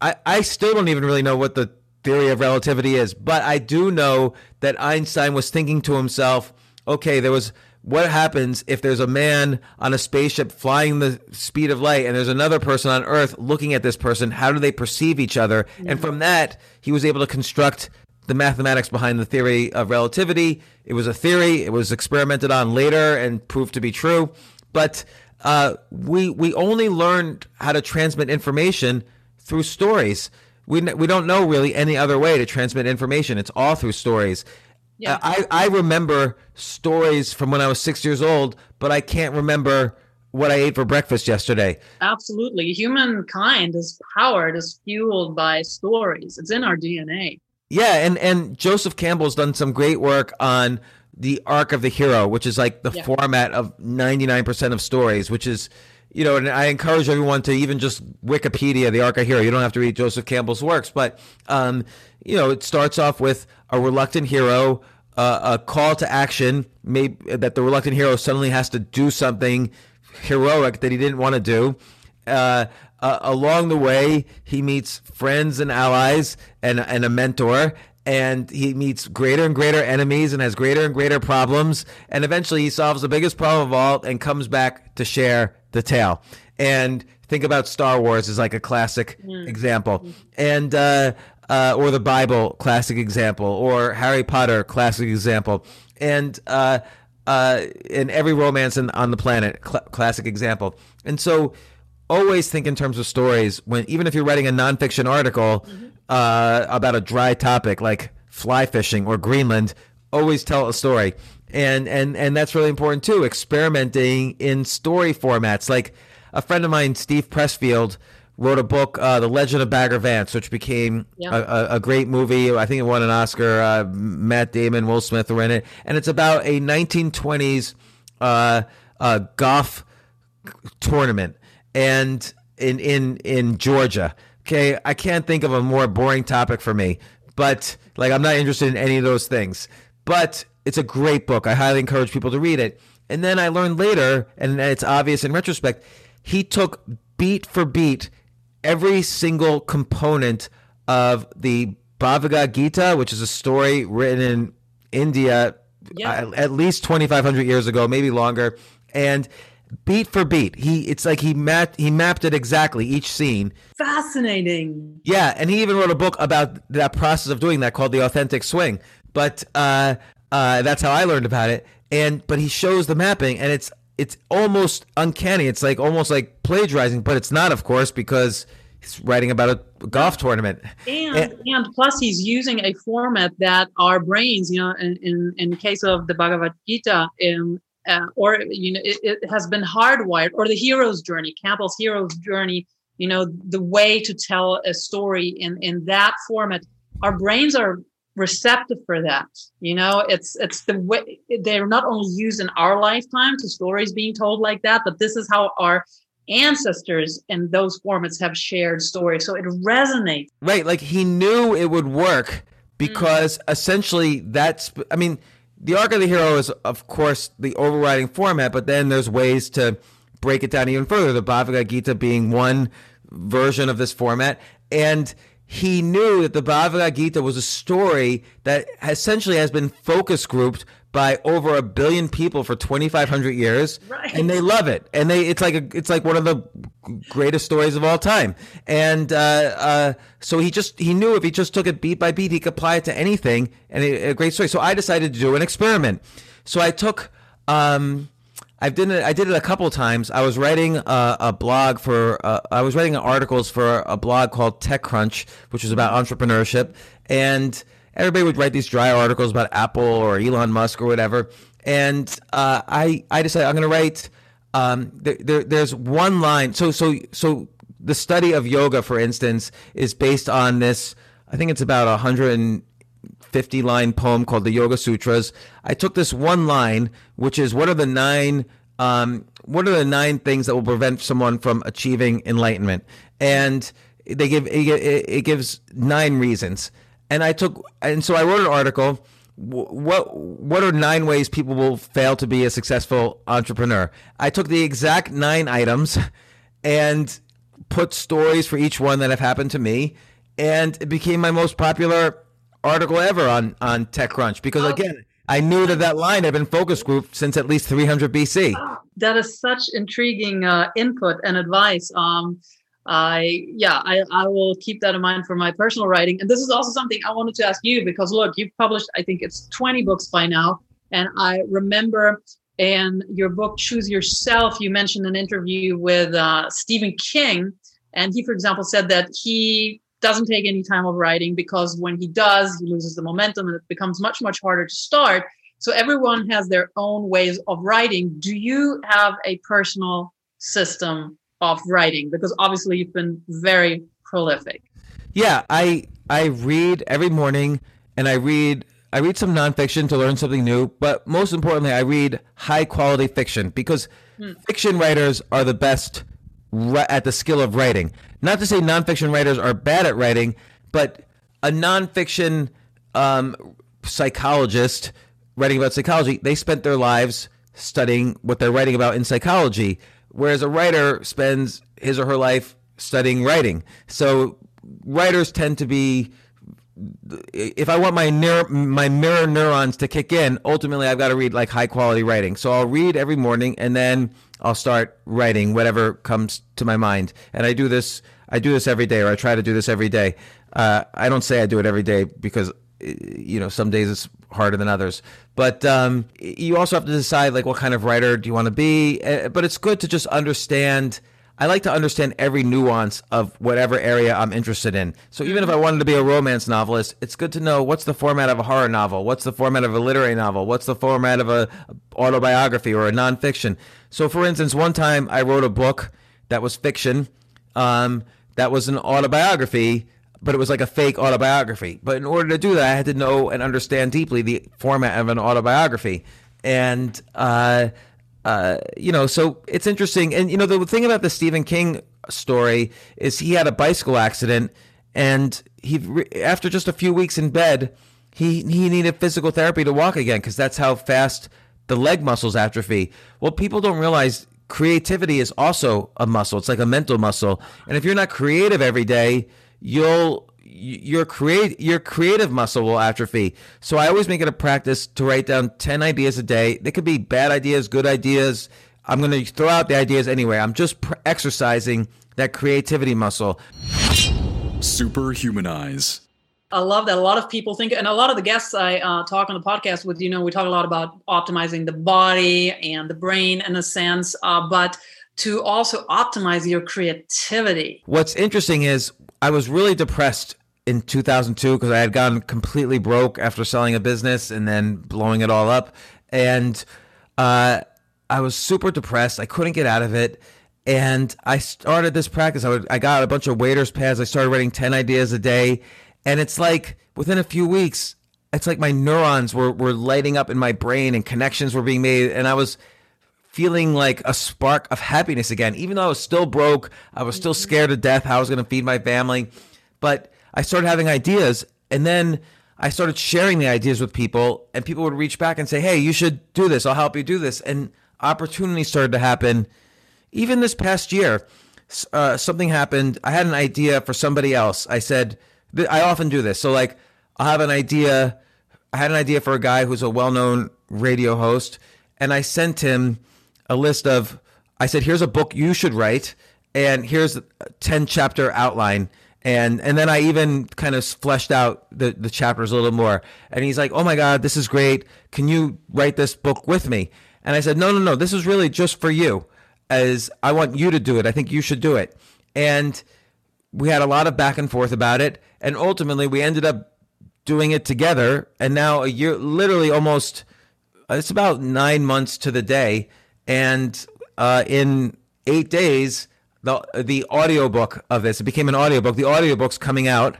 I I still don't even really know what the theory of relativity is, but I do know that Einstein was thinking to himself, okay, there was what happens if there's a man on a spaceship flying the speed of light and there's another person on earth looking at this person? How do they perceive each other? And from that he was able to construct the mathematics behind the theory of relativity. It was a theory. It was experimented on later and proved to be true. But uh, we we only learned how to transmit information through stories. We, we don't know really any other way to transmit information. It's all through stories yeah. I, I remember stories from when I was six years old, but I can't remember what I ate for breakfast yesterday. Absolutely. Humankind is powered, is fueled by stories. It's in our DNA. Yeah, and, and Joseph Campbell's done some great work on the arc of the hero, which is like the yeah. format of 99% of stories, which is, you know, and I encourage everyone to even just Wikipedia the arc of hero. You don't have to read Joseph Campbell's works, but, um, you know, it starts off with a reluctant hero, uh, a call to action, maybe that the reluctant hero suddenly has to do something heroic that he didn't want to do. Uh, uh, along the way, he meets friends and allies and and a mentor, and he meets greater and greater enemies and has greater and greater problems. And eventually he solves the biggest problem of all and comes back to share the tale. And think about Star Wars as like a classic example. And, uh, uh, or the Bible, classic example, or Harry Potter, classic example. And, uh, uh, in every romance in, on the planet, cl- classic example. And so, always think in terms of stories when even if you're writing a nonfiction article uh, about a dry topic like fly fishing or Greenland, always tell a story. And and and that's really important too. Experimenting in story formats. Like a friend of mine, Steve Pressfield, wrote a book, uh, The Legend of Bagger Vance, which became Yeah. a, a, a great movie. I think it won an Oscar. Uh, Matt Damon, Will Smith were in it, and it's about a 1920s uh, uh, golf tournament and in in in Georgia. Okay, I can't think of a more boring topic for me. But like I'm not interested in any of those things. But it's a great book. I highly encourage people to read it. And then I learned later, and it's obvious in retrospect, he took beat for beat every single component of the Bhagavad Gita, which is a story written in India Yeah. uh, at least 2500 years ago maybe longer and beat for beat he it's like he mapped he mapped it exactly each scene Fascinating. yeah and he even wrote a book about that process of doing that called the authentic swing but uh uh that's how i learned about it and but he shows the mapping and it's it's almost uncanny. It's like almost like plagiarizing but it's not of course because he's writing about a golf tournament. And, and plus, he's using a format that our brains, you know, in, in, in case of the Bhagavad Gita, um, uh, or, you know, it, it has been hardwired, or the hero's journey, Campbell's hero's journey, you know, the way to tell a story in, in that format, our brains are receptive for that. You know, it's, it's the way they're not only used in our lifetime to stories being told like that, but this is how our ancestors in those formats have shared stories. So it resonates. Right, like he knew it would work because mm. essentially that's I mean, the arc of the hero is of course the overriding format, but then there's ways to break it down even further. The Bhagavad Gita being one version of this format and he knew that the Bhagavad Gita was a story that essentially has been focus grouped by over a billion people for 2500 years. Right. and they love it. And they it's like a, it's like one of the greatest stories of all time. And uh, uh, so he just he knew if he just took it beat by beat he could apply it to anything. And it, a great story. So i decided to do an experiment. So i took um, I did it. I did it a couple times. I was writing a, a blog for. Uh, I was writing articles for a blog called TechCrunch, which was about entrepreneurship, and everybody would write these dry articles about Apple or Elon Musk or whatever. And uh, I I decided I'm going to write. Um, there, there, there's one line. So so so the study of yoga, for instance, is based on this. I think it's about a hundred and 50 line poem called the Yoga Sutras. I took this one line, which is what are the nine um, what are the nine things that will prevent someone from achieving enlightenment? And they give it, gives nine reasons. And I took and so I wrote an article. What what are nine ways people will fail to be a successful entrepreneur? I took the exact nine items and put stories for each one that have happened to me, and it became my most popular article ever on on TechCrunch because again, I knew that that line had been focus group since at least 300 BC. that is such intriguing uh, input and advice. Um, I yeah, I, I will keep that in mind for my personal writing. And this is also something I wanted to ask you because look, you've published I think it's 20 books by now, and I remember in your book Choose Yourself, you mentioned an interview with uh, Stephen King, and he, for example, said that he doesn't take any time of writing because when he does, he loses the momentum and it becomes much much harder to start. So everyone has their own ways of writing. Do you have a personal system of writing? Because obviously you've been very prolific. Yeah, I I read every morning, and I read I read some nonfiction to learn something new. But most importantly, I read high quality fiction because hmm. fiction writers are the best at the skill of writing. Not to say nonfiction writers are bad at writing, but a nonfiction um, psychologist writing about psychology, they spent their lives studying what they're writing about in psychology, whereas a writer spends his or her life studying writing. So writers tend to be if I want my my mirror neurons to kick in, ultimately I've got to read like high quality writing. So I'll read every morning and then I'll start writing whatever comes to my mind. And I do this I do this every day, or I try to do this every day. Uh, I don't say I do it every day because you know some days it's harder than others. But um, you also have to decide like what kind of writer do you want to be. Uh, but it's good to just understand. I like to understand every nuance of whatever area I'm interested in. So even if I wanted to be a romance novelist, it's good to know what's the format of a horror novel, what's the format of a literary novel, what's the format of a autobiography or a nonfiction. So for instance, one time I wrote a book that was fiction. Um, that was an autobiography, but it was like a fake autobiography. But in order to do that, I had to know and understand deeply the format of an autobiography. And, uh, uh, you know, so it's interesting. And, you know, the thing about the Stephen King story is he had a bicycle accident and he, after just a few weeks in bed, he, he needed physical therapy to walk again because that's how fast the leg muscles atrophy. Well, people don't realize creativity is also a muscle. It's like a mental muscle. And if you're not creative every day, you'll your create your creative muscle will atrophy. So I always make it a practice to write down 10 ideas a day. They could be bad ideas, good ideas. I'm going to throw out the ideas anyway. I'm just pr- exercising that creativity muscle. Superhumanize. I love that. A lot of people think, and a lot of the guests I uh, talk on the podcast with, you know, we talk a lot about optimizing the body and the brain in a sense, uh, but to also optimize your creativity. What's interesting is I was really depressed in 2002 because I had gone completely broke after selling a business and then blowing it all up. And uh, I was super depressed. I couldn't get out of it. And I started this practice. I, would, I got a bunch of waiter's pads. I started writing 10 ideas a day and it's like within a few weeks, it's like my neurons were, were lighting up in my brain and connections were being made. And I was feeling like a spark of happiness again. Even though I was still broke, I was still scared to death how I was going to feed my family. But I started having ideas. And then I started sharing the ideas with people, and people would reach back and say, Hey, you should do this. I'll help you do this. And opportunities started to happen. Even this past year, uh, something happened. I had an idea for somebody else. I said, I often do this. So like I'll have an idea. I had an idea for a guy who's a well-known radio host, and I sent him a list of. I said, "Here's a book you should write, and here's a ten chapter outline." And and then I even kind of fleshed out the the chapters a little more. And he's like, "Oh my God, this is great! Can you write this book with me?" And I said, "No, no, no. This is really just for you, as I want you to do it. I think you should do it." And we had a lot of back and forth about it and ultimately we ended up doing it together and now a year literally almost it's about nine months to the day and uh, in eight days the the audiobook of this it became an audiobook. The audiobook's coming out.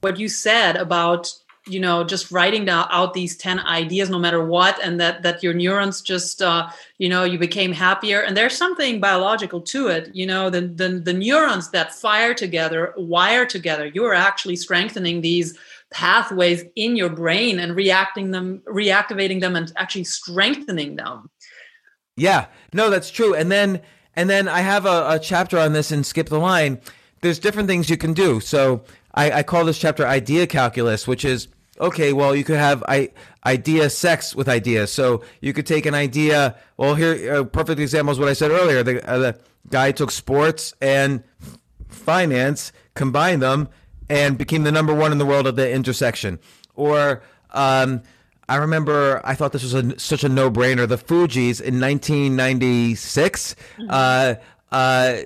What you said about you know just writing down out these 10 ideas no matter what and that that your neurons just uh, you know you became happier. And there's something biological to it you know the, the the neurons that fire together wire together. You're actually strengthening these pathways in your brain and reacting them reactivating them and actually strengthening them. Yeah. No that's true. And then and then i have a, a chapter on this in skip the line there's different things you can do so I, I call this chapter idea calculus, which is okay, well, you could have I, idea sex with ideas. So you could take an idea. Well, here, a perfect example is what I said earlier. The, uh, the guy took sports and finance, combined them, and became the number one in the world at the intersection. Or um, I remember I thought this was a, such a no brainer. The Fugees in 1996 mm-hmm. uh, uh,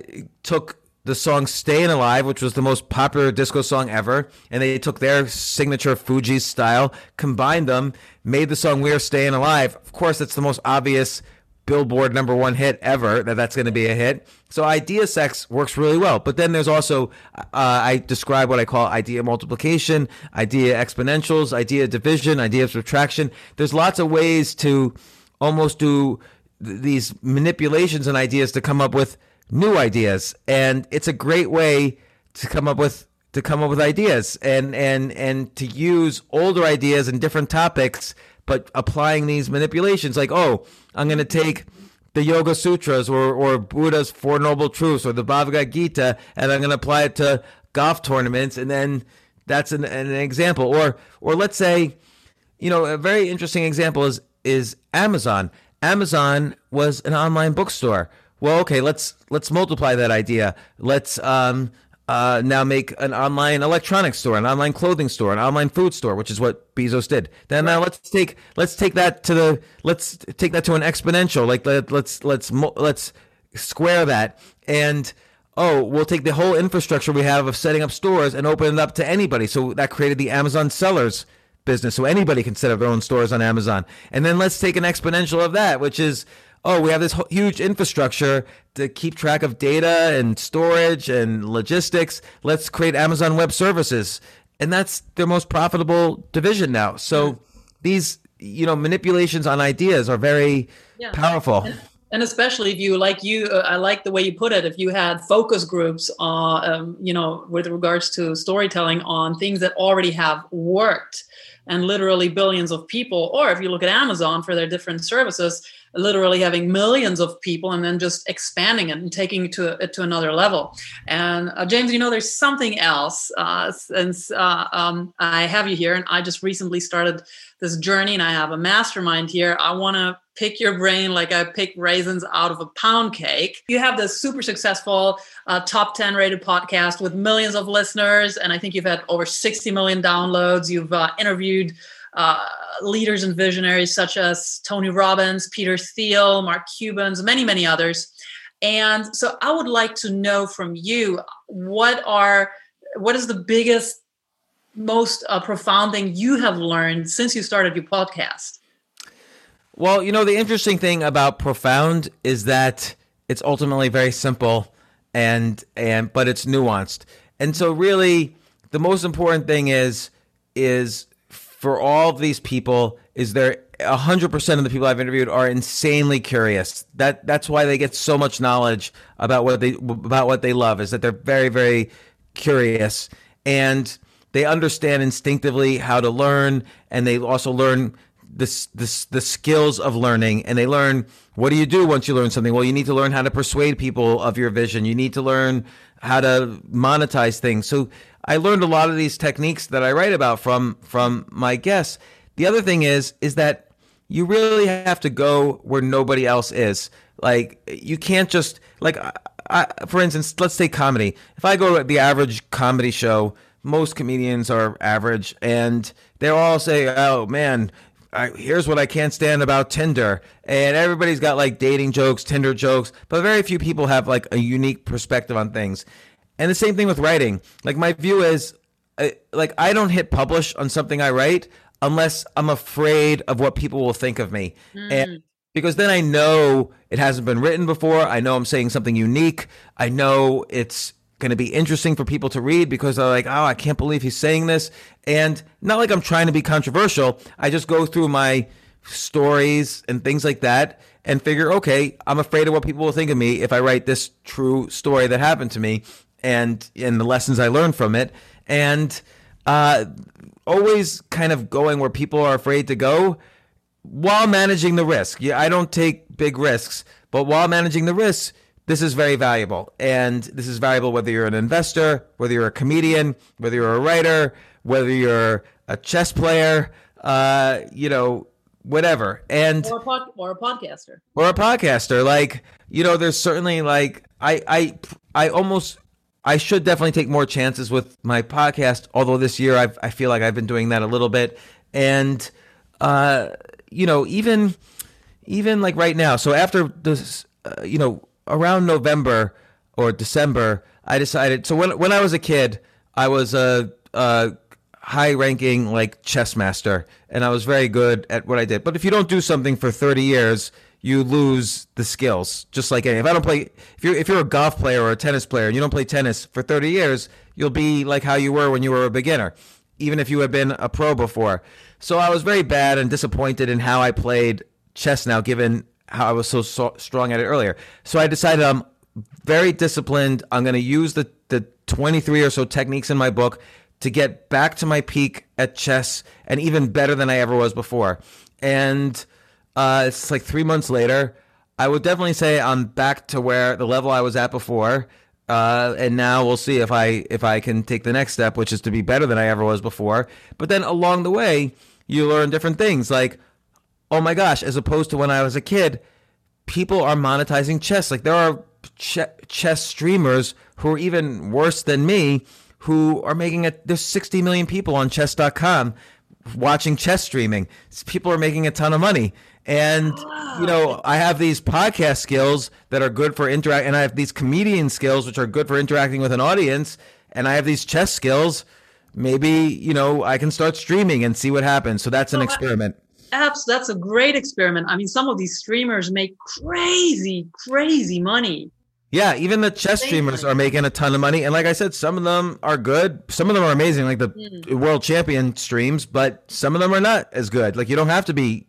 took the song Staying Alive, which was the most popular disco song ever, and they took their signature Fugees style, combined them, made the song We're Staying Alive. Of course, it's the most obvious Billboard number one hit ever that that's going to be a hit. So idea sex works really well. But then there's also, uh, I describe what I call idea multiplication, idea exponentials, idea division, idea subtraction. There's lots of ways to almost do th- these manipulations and ideas to come up with new ideas, and it's a great way to come up with to come up with ideas and and and to use older ideas and different topics, but applying these manipulations. Like, oh, I'm going to take the Yoga Sutras or or Buddha's Four Noble Truths or the Bhagavad Gita, and I'm going to apply it to golf tournaments, and then that's an, an example. Or or let's say, you know, a very interesting example is is Amazon. Amazon was an online bookstore. Well, okay, let's let's multiply that idea. Let's um, uh, now make an online electronics store, an online clothing store, an online food store, which is what Bezos did. Then now let's take let's take that to the let's take that to an exponential. Like let, let's let's let's square that and oh, we'll take the whole infrastructure we have of setting up stores and open it up to anybody. So that created the Amazon sellers business. So anybody can set up their own stores on Amazon. And then let's take an exponential of that, which is, oh, we have this huge infrastructure to keep track of data and storage and logistics. Let's create Amazon Web Services. And that's their most profitable division now. So these, you know, manipulations on ideas are very yeah. powerful. And- especially if you like you uh, i like the way you put it if you had focus groups uh, um, you know with regards to storytelling on things that already have worked and literally billions of people or if you look at amazon for their different services literally having millions of people and then just expanding it and taking it to, to another level and uh, james you know there's something else uh, since uh, um, i have you here and i just recently started this journey and i have a mastermind here i want to pick your brain like I pick raisins out of a pound cake. You have this super successful uh, top 10 rated podcast with millions of listeners. And I think you've had over 60 million downloads. You've uh, interviewed uh, leaders and visionaries such as Tony Robbins, Peter Thiel, Mark Cubans, many, many others. And so I would like to know from you what are what is the biggest most uh, profound thing you have learned since you started your podcast well, you know, the interesting thing about profound is that it's ultimately very simple and and but it's nuanced. And so really the most important thing is is for all of these people is there 100% of the people I've interviewed are insanely curious. That that's why they get so much knowledge about what they about what they love is that they're very very curious. And they understand instinctively how to learn and they also learn this this the skills of learning. And they learn what do you do once you learn something? Well you need to learn how to persuade people of your vision. You need to learn how to monetize things. So i learned a lot of these techniques that i write about from from my guests the other thing is is that you really have to go where nobody else is like you can't just like I, for instance let's say comedy if i go to the average comedy show most comedians are average and they all say oh man I, here's what I can't stand about Tinder. And everybody's got like dating jokes, Tinder jokes, but very few people have like a unique perspective on things. And the same thing with writing. Like my view is uh, like I don't hit publish on something I write unless I'm afraid of what people will think of me. Mm. And because then I know it hasn't been written before. I know I'm saying something unique. I know it's going to be interesting for people to read because they're like, oh, I can't believe he's saying this. And not like I'm trying to be controversial. I just go through my stories and things like that and figure, okay, I'm afraid of what people will think of me if I write this true story that happened to me and and the lessons I learned from it. And uh, always kind of going where people are afraid to go while managing the risk. Yeah, I don't take big risks, but while managing the risks, this is very valuable. And this is valuable whether you're an investor, whether you're a comedian, whether you're a writer, whether you're a chess player, uh, you know, whatever. And or a, pod- or a podcaster. Or a podcaster. Like, you know, there's certainly like I I I almost I should definitely take more chances with my podcast, although this year I've I feel like I've been doing that a little bit. And uh, you know, even even like right now, so after this uh, you know, around November or December, I decided. So when when I was a kid, I was a, a high ranking like chess master, and I was very good at what I did. But if you don't do something for thirty years, you lose the skills. Just like any. If I don't play, if you're if you're a golf player or a tennis player and you don't play tennis for thirty years, you'll be like how you were when you were a beginner, even if you had been a pro before. So I was very bad and disappointed in how I played chess now, given how I was so, so strong at it earlier. So I decided I'm very disciplined. I'm going to use the, the 23 or so techniques in my book to get back to my peak at chess and even better than I ever was before. And uh, it's like three months later. I would definitely say I'm back to where the level I was at before. Uh, and now we'll see if I if I can take the next step, which is to be better than I ever was before. But then along the way, you learn different things, like, oh my gosh, as opposed to when I was a kid, people are monetizing chess. Like there are ch- chess streamers who are even worse than me, who are making it. There's 60 million people on Chess.com watching chess streaming. People are making a ton of money. And you know, ah. I have these podcast skills that are good for interact, and I have these comedian skills which are good for interacting with an audience, and I have these chess skills. Maybe you know I can start streaming and see what happens. So that's an oh, experiment. Apps, that's a great experiment. I mean, some of these streamers make crazy, crazy money. Yeah, even the chess streamers are making a ton of money, and like I said, some of them are good. Some of them are amazing, like the mm. world champion streams, but some of them are not as good. Like you don't have to be.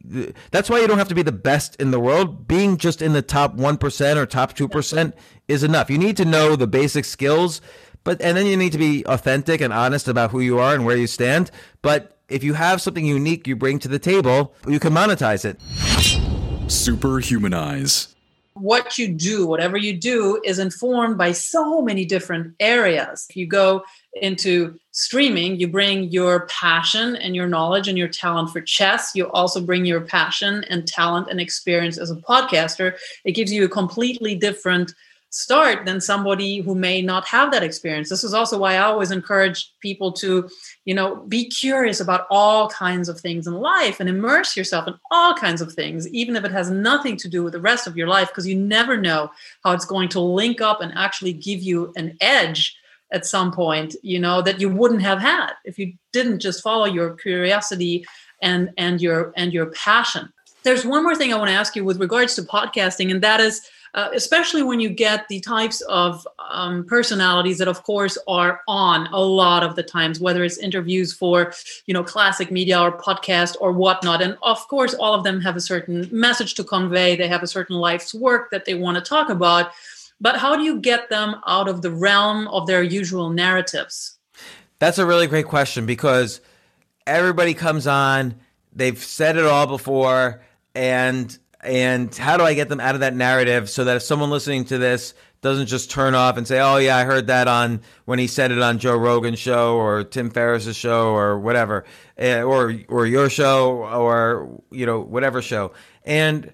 That's why you don't have to be the best in the world. Being just in the top one percent or top two percent is enough. You need to know the basic skills, but and then you need to be authentic and honest about who you are and where you stand. But if you have something unique you bring to the table, you can monetize it. Superhumanize what you do, whatever you do, is informed by so many different areas. If you go into streaming, you bring your passion and your knowledge and your talent for chess. You also bring your passion and talent and experience as a podcaster. It gives you a completely different start than somebody who may not have that experience. This is also why I always encourage people to, you know, be curious about all kinds of things in life and immerse yourself in all kinds of things, even if it has nothing to do with the rest of your life, because you never know how it's going to link up and actually give you an edge at some point, you know, that you wouldn't have had if you didn't just follow your curiosity and and your and your passion. There's one more thing I want to ask you with regards to podcasting, and that is uh, especially when you get the types of um, personalities that of course are on a lot of the times whether it's interviews for you know classic media or podcast or whatnot. And of course all of them have a certain message to convey. They have a certain life's work that they want to talk about. But how do you get them out of the realm of their usual narratives? That's a really great question because everybody comes on they've said it all before and and how do I get them out of that narrative so that if someone listening to this doesn't just turn off and say, "Oh yeah, I heard that on when he said it on Joe Rogan's show or Tim Ferriss's show or whatever, eh, or or your show or you know whatever show." And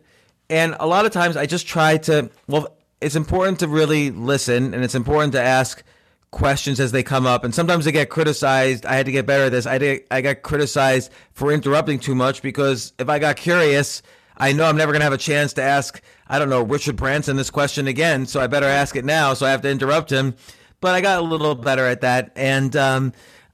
and a lot of times I just try to well, it's important to really listen and it's important to ask questions as they come up and sometimes I get criticized. I had to get better at this. I did, I got criticized for interrupting too much because if I got curious I know I'm never going to have a chance to ask, I don't know, Richard Branson this question again, so I better ask it now. So I have to interrupt him. But I got a little better at that. And, um,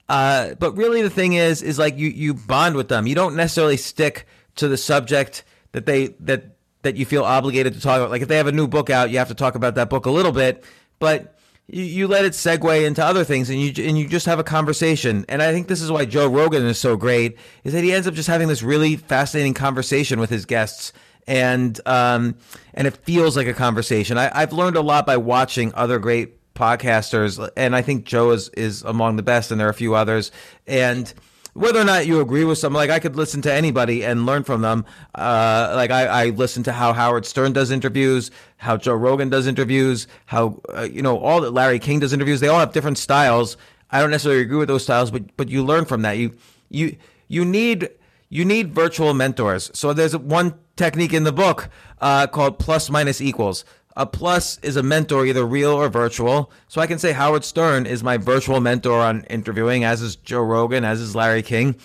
uh, but really the thing is, is like you, you bond with them. You don't necessarily stick to the subject that they, that, that you feel obligated to talk about. Like if they have a new book out, you have to talk about that book a little bit, but you, you let it segue into other things and you and you just have a conversation. And I think this is why Joe Rogan is so great is that he ends up just having this really fascinating conversation with his guests and um, and it feels like a conversation. I, I've learned a lot by watching other great podcasters, and I think Joe is is among the best, and there are a few others. And whether or not you agree with some, like I could listen to anybody and learn from them. Uh, like I, I listen to how Howard Stern does interviews, how Joe Rogan does interviews, how uh, you know all that Larry King does interviews. They all have different styles. I don't necessarily agree with those styles, but but you learn from that. You you you need you need virtual mentors. So there's one technique in the book uh, called plus minus equals. A plus is a mentor, either real or virtual. So I can say Howard Stern is my virtual mentor on interviewing, as is Joe Rogan, as is Larry King.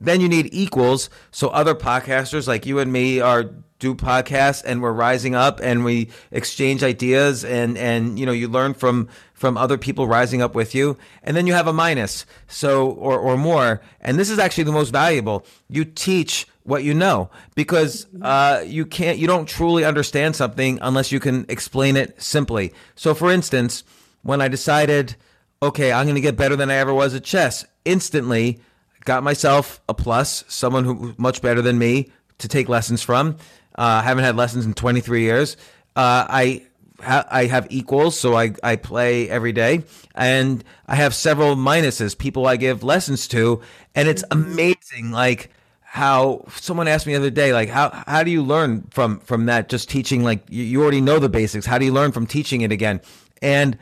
Then you need equals. So other podcasters like you and me are do podcasts and we're rising up and we exchange ideas and and you know you learn from from other people rising up with you and then you have a minus so or or more and this is actually the most valuable you teach what you know because uh, you can't you don't truly understand something unless you can explain it simply so for instance when i decided okay i'm going to get better than i ever was at chess instantly got myself a plus someone who much better than me to take lessons from uh, haven't had lessons in 23 years. Uh, I I have equals, so I, I play every day, and I have several minuses, people I give lessons to, and it's amazing. Like how someone asked me the other day, like how how do you learn from from that? Just teaching, like you, you already know the basics. How do you learn from teaching it again? And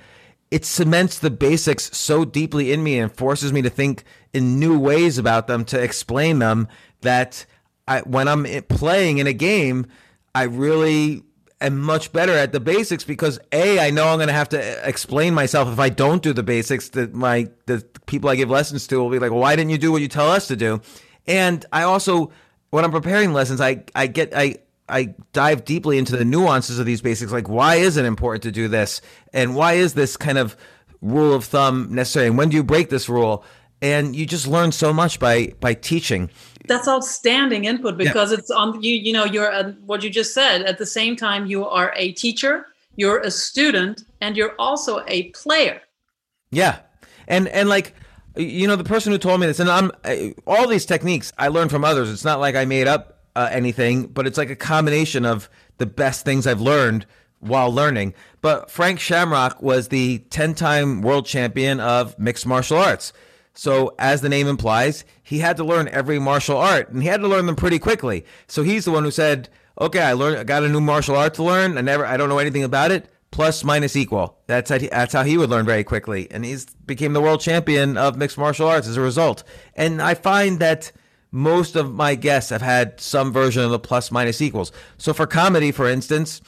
it cements the basics so deeply in me and forces me to think in new ways about them to explain them that I, when I'm playing in a game, I really am much better at the basics because a I know I'm going to have to uh, explain myself if I don't do the basics. That my the people I give lessons to will be like, well, "Why didn't you do what you tell us to do?" And I also, when I'm preparing lessons, I I get I I dive deeply into the nuances of these basics. Like, why is it important to do this, and why is this kind of rule of thumb necessary, and when do you break this rule? And you just learn so much by by teaching that's outstanding input because yeah. it's on you you know you're a, what you just said at the same time you are a teacher you're a student and you're also a player yeah and and like you know the person who told me this and i'm all these techniques i learned from others it's not like i made up uh, anything but it's like a combination of the best things i've learned while learning but frank shamrock was the 10 time world champion of mixed martial arts so, as the name implies, he had to learn every martial art, and he had to learn them pretty quickly. So he's the one who said, "Okay, I learned, I got a new martial art to learn. I never, I don't know anything about it. Plus, minus, equal. That's how he, that's how he would learn very quickly, and he's became the world champion of mixed martial arts as a result. And I find that most of my guests have had some version of the plus minus equals. So for comedy, for instance,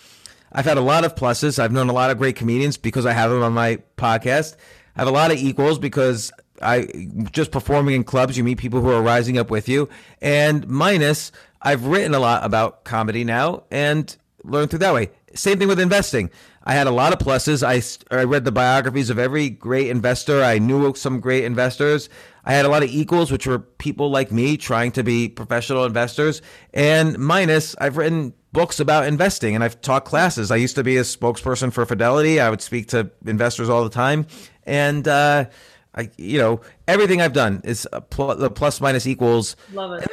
I've had a lot of pluses. I've known a lot of great comedians because I have them on my podcast. I have a lot of equals because I just performing in clubs, you meet people who are rising up with you. And minus, I've written a lot about comedy now and learned through that way. Same thing with investing. I had a lot of pluses. I, I read the biographies of every great investor. I knew some great investors. I had a lot of equals, which were people like me trying to be professional investors. And minus, I've written books about investing and I've taught classes. I used to be a spokesperson for Fidelity. I would speak to investors all the time. And, uh, I, you know, everything I've done is the plus minus equals. Love it.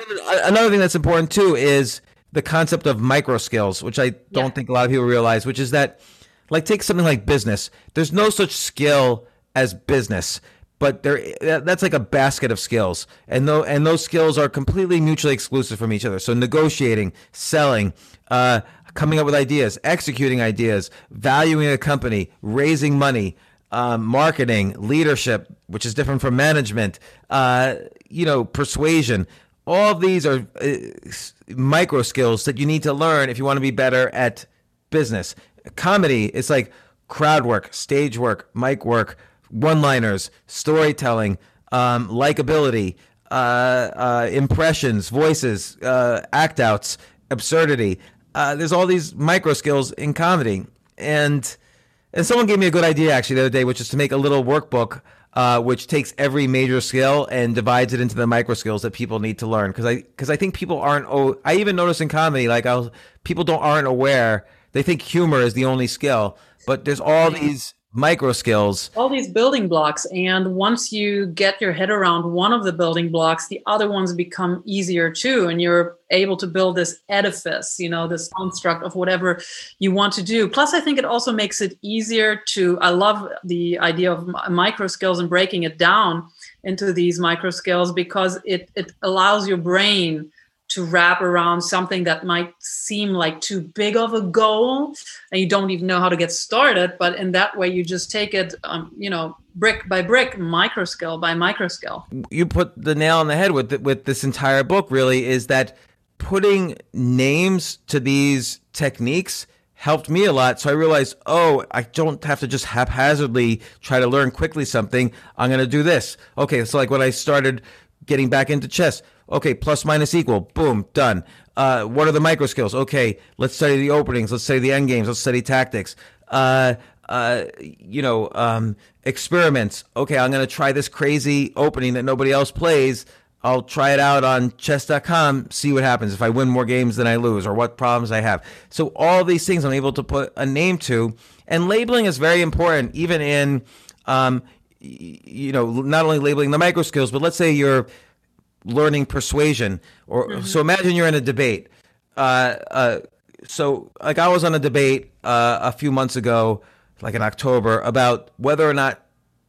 another thing that's important too is the concept of micro skills, which I don't yeah. think a lot of people realize, which is that, like, take something like business. There's no such skill as business, but there that's like a basket of skills, and though and those skills are completely mutually exclusive from each other. So negotiating, selling, uh, coming up with ideas, executing ideas, valuing a company, raising money um, marketing, leadership, which is different from management, uh, you know, persuasion. All these are uh, micro skills that you need to learn if you want to be better at business. Comedy, it's like crowd work, stage work, mic work, one liners, storytelling, um, likability, uh, uh, impressions, voices, uh, act outs, absurdity. Uh, there's all these micro skills in comedy. And and someone gave me a good idea actually the other day, which is to make a little workbook uh, which takes every major skill and divides it into the micro skills that people need to learn. Because I because I think people aren't. Oh, I even notice in comedy, like I'll people don't aren't aware. They think humor is the only skill, but there's all these micro skills. All these building blocks. And once you get your head around one of the building blocks, the other ones become easier too. And you're able to build this edifice, you know, this construct of whatever you want to do. Plus, I think it also makes it easier to, I love the idea of micro skills and breaking it down into these micro skills because it, it allows your brain to wrap around something that might seem like too big of a goal and you don't even know how to get started but in that way you just take it um, you know brick by brick micro skill by micro skill you put the nail on the head with with this entire book really is that putting names to these techniques helped me a lot. So i realized oh i don't have to just haphazardly try to learn quickly something. I'm going to do this. Okay so like when i started getting back into chess Okay, plus minus equal. Boom, done. Uh, what are the micro skills? Okay, let's study the openings. Let's study the end games. Let's study tactics. Uh, uh, you know, um, experiments. Okay, I'm going to try this crazy opening that nobody else plays. I'll try it out on chess.com, see what happens if I win more games than I lose or what problems I have. So, all these things I'm able to put a name to. And labeling is very important, even in, um, you know, not only labeling the micro skills, but let's say you're learning persuasion. Or mm-hmm. so imagine you're in a debate. Uh, uh, so like I was on a debate uh, a few months ago, like in October, about whether or not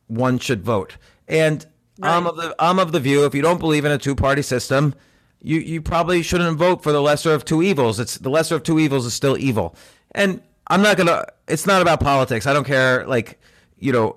one should vote. And right. I'm of the I'm of the view if you don't believe in a two party system, you you probably shouldn't vote for the lesser of two evils. It's the lesser of two evils is still evil. And I'm not gonna. It's not about politics. I don't care. Like you know,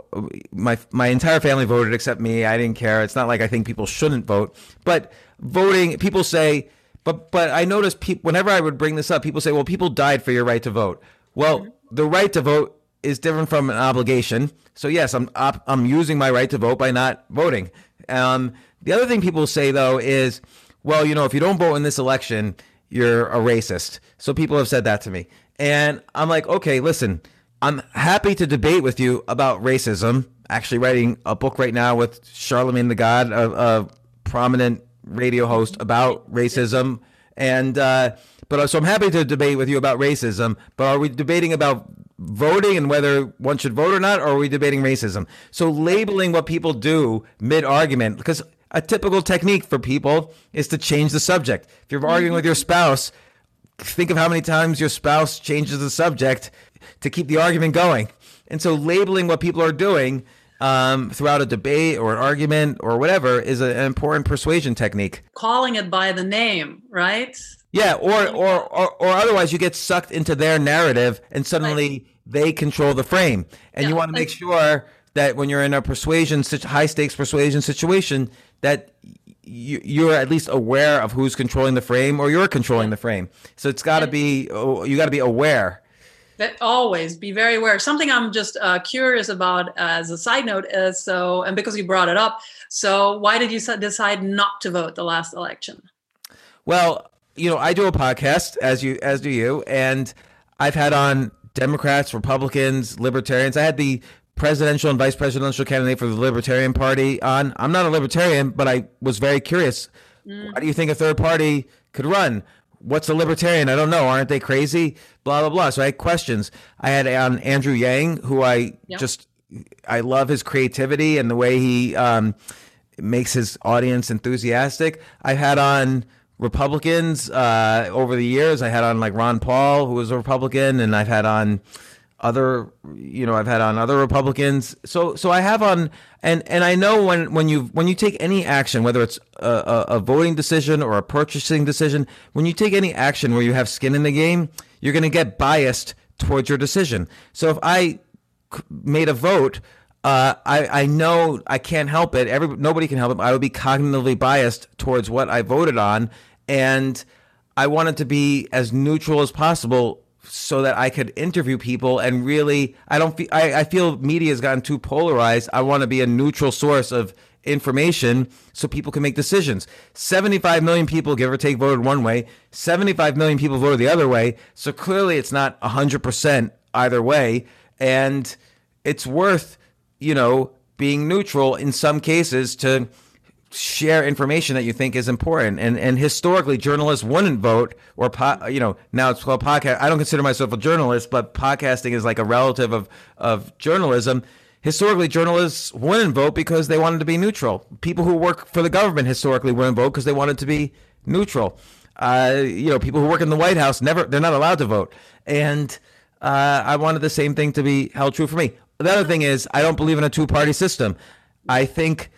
my my entire family voted except me. I didn't care. It's not like I think people shouldn't vote, but voting. People say, but but I notice people whenever I would bring this up, people say, well, people died for your right to vote. Well, the right to vote is different from an obligation. So yes, I'm I'm using my right to vote by not voting. Um, the other thing people say though is, well, you know, if you don't vote in this election, you're a racist. So people have said that to me, and I'm like, okay, listen I'm happy to debate with you about racism. Actually, writing a book right now with Charlemagne the God, a, a prominent radio host about racism. And uh, but uh, so I'm happy to debate with you about racism. But are we debating about voting and whether one should vote or not, or are we debating racism? So labeling what people do mid argument because a typical technique for people is to change the subject. If you're arguing with your spouse, think of how many times your spouse changes the subject to keep the argument going. And so labeling what people are doing um, throughout a debate or an argument or whatever is a, an important persuasion technique. Calling it by the name, right? Yeah, or or or, or otherwise you get sucked into their narrative and suddenly right. they control the frame. And yeah, you want to make sure that when you're in a persuasion such high stakes persuasion situation that you, you're at least aware of who's controlling the frame or you're controlling the frame. So it's got to be oh, you got to be aware always be very aware. Something I'm just uh, curious about as a side note is so, and because you brought it up, so why did you decide not to vote the last election? Well, you know, I do a podcast as you as do you, and I've had on Democrats, Republicans, Libertarians. I had the presidential and vice presidential candidate for the Libertarian Party on. I'm not a libertarian, but I was very curious. Mm. Why do you think a third party could run? What's a libertarian? I don't know. Aren't they crazy? Blah blah blah. So I had questions. I had on Andrew Yang, who I yep. just I love his creativity and the way he um, makes his audience enthusiastic. I had on Republicans uh, over the years. I had on like Ron Paul, who was a Republican, and I've had on other you know I've had on other Republicans. So so I have on and and I know when when you when you take any action, whether it's a, a, voting decision or a purchasing decision, when you take any action where you have skin in the game, you're going to get biased towards your decision. So if I made a vote. Uh, I, I know I can't help it. Every nobody can help it. I would be cognitively biased towards what I voted on, and I wanted to be as neutral as possible so that I could interview people and really I don't feel I, I feel media has gotten too polarized. I want to be a neutral source of information so people can make decisions. 75 million people give or take voted one way, 75 million people voted the other way. So clearly it's not 100% either way and it's worth, you know, being neutral in some cases to share information that you think is important. And and historically, journalists wouldn't vote or po- you know now it's called podcast. I don't consider myself a journalist, but podcasting is like a relative of of journalism. Historically, journalists wouldn't vote because they wanted to be neutral. People who work for the government historically wouldn't vote because they wanted to be neutral. Uh, you know, people who work in the White House never they're not allowed to vote. And uh, I wanted the same thing to be held true for me. The other thing is, I don't believe in a two party system. I think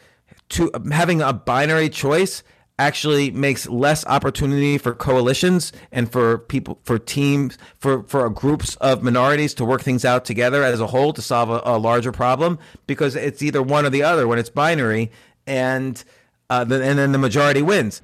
to having a binary choice actually makes less opportunity for coalitions and for people for teams for for groups of minorities to work things out together as a whole to solve a, a larger problem because it's either one or the other when it's binary and uh, the, and then the majority wins.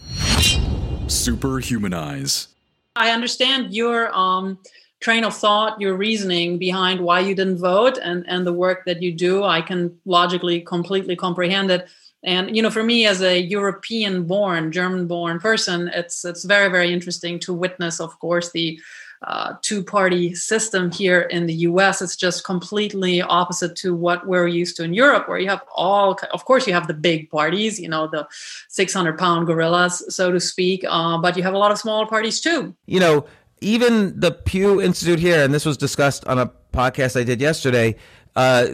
Superhumanize. I understand your um train of thought your reasoning behind why you didn't vote and and the work that you do. I can logically completely comprehend it and you know for me as a european born german born person it's it's very very interesting to witness of course the uh, two party system here in the US. It's just completely opposite to what we're used to in Europe, where you have all, of course, you have the big parties, you know, the 600 pound gorillas, so to speak, uh, but you have a lot of smaller parties too. You know, even the Pew Institute here, and this was discussed on a podcast I did yesterday, uh,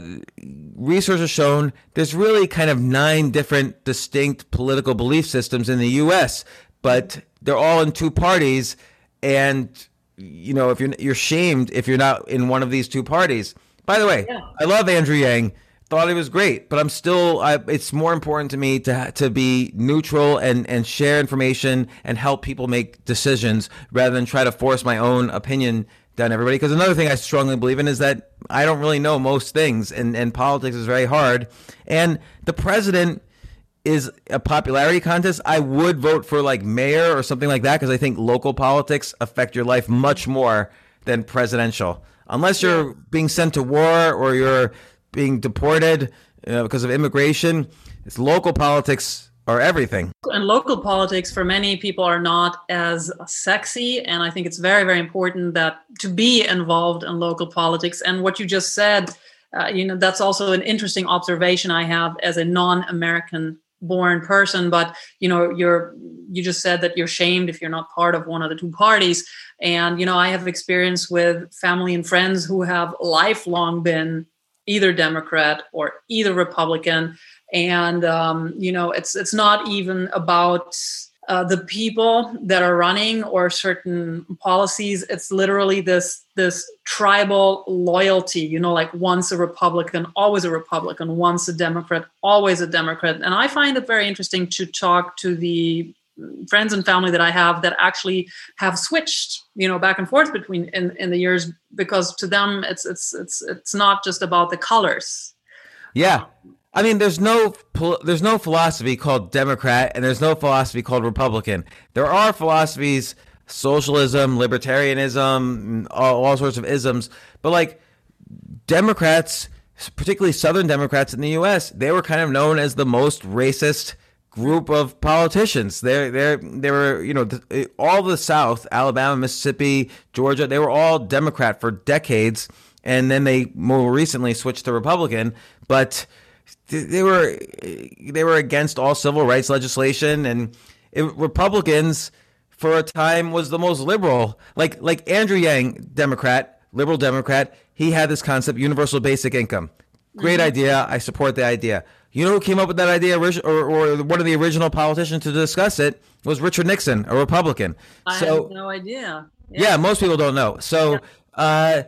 research has shown there's really kind of nine different distinct political belief systems in the U.S., but they're all in two parties, and you know if you're you're shamed if you're not in one of these two parties. By the way, yeah. I love Andrew Yang. Thought he was great, but I'm still. I, it's more important to me to to be neutral and and share information and help people make decisions rather than try to force my own opinion done everybody. Because another thing I strongly believe in is that I don't really know most things, and, and politics is very hard. And the president is a popularity contest. I would vote for like mayor or something like that because I think local politics affect your life much more than presidential. Unless you're being sent to war or you're being deported uh, because of immigration, it's local politics are everything. And local politics for many people are not as sexy. And I think it's very, very important that to be involved in local politics. And what you just said, uh, you know, that's also an interesting observation I have as a non-American born person but you know you're you just said that you're shamed if you're not part of one of the two parties and you know i have experience with family and friends who have lifelong been either democrat or either republican and um, you know it's it's not even about uh, the people that are running or certain policies. It's literally this this tribal loyalty you know like once a republican always a republican once a democrat always a democrat. And i find it very interesting to talk to the friends and family that i have that actually have switched you know back and forth between in, in the years because to them it's it's it's it's not just about the colors. Yeah I mean, there's no there's no philosophy called Democrat, and there's no philosophy called Republican. There are philosophies, socialism, libertarianism, all, all sorts of isms, but like Democrats, particularly Southern Democrats in the U.S., they were kind of known as the most racist group of politicians. They they they were you know all the South, Alabama, Mississippi, Georgia, they were all Democrat for decades, and then they more recently switched to Republican, but they were they were against all civil rights legislation and it, Republicans for a time was the most liberal. Like like Andrew Yang, Democrat, liberal Democrat, he had this concept universal basic income. Great mm-hmm. idea. I support the idea. You know who came up with that idea, or, or one of the original politicians to discuss it was Richard Nixon, a Republican. I so, have no idea. Yeah. yeah. most people don't know. So yeah.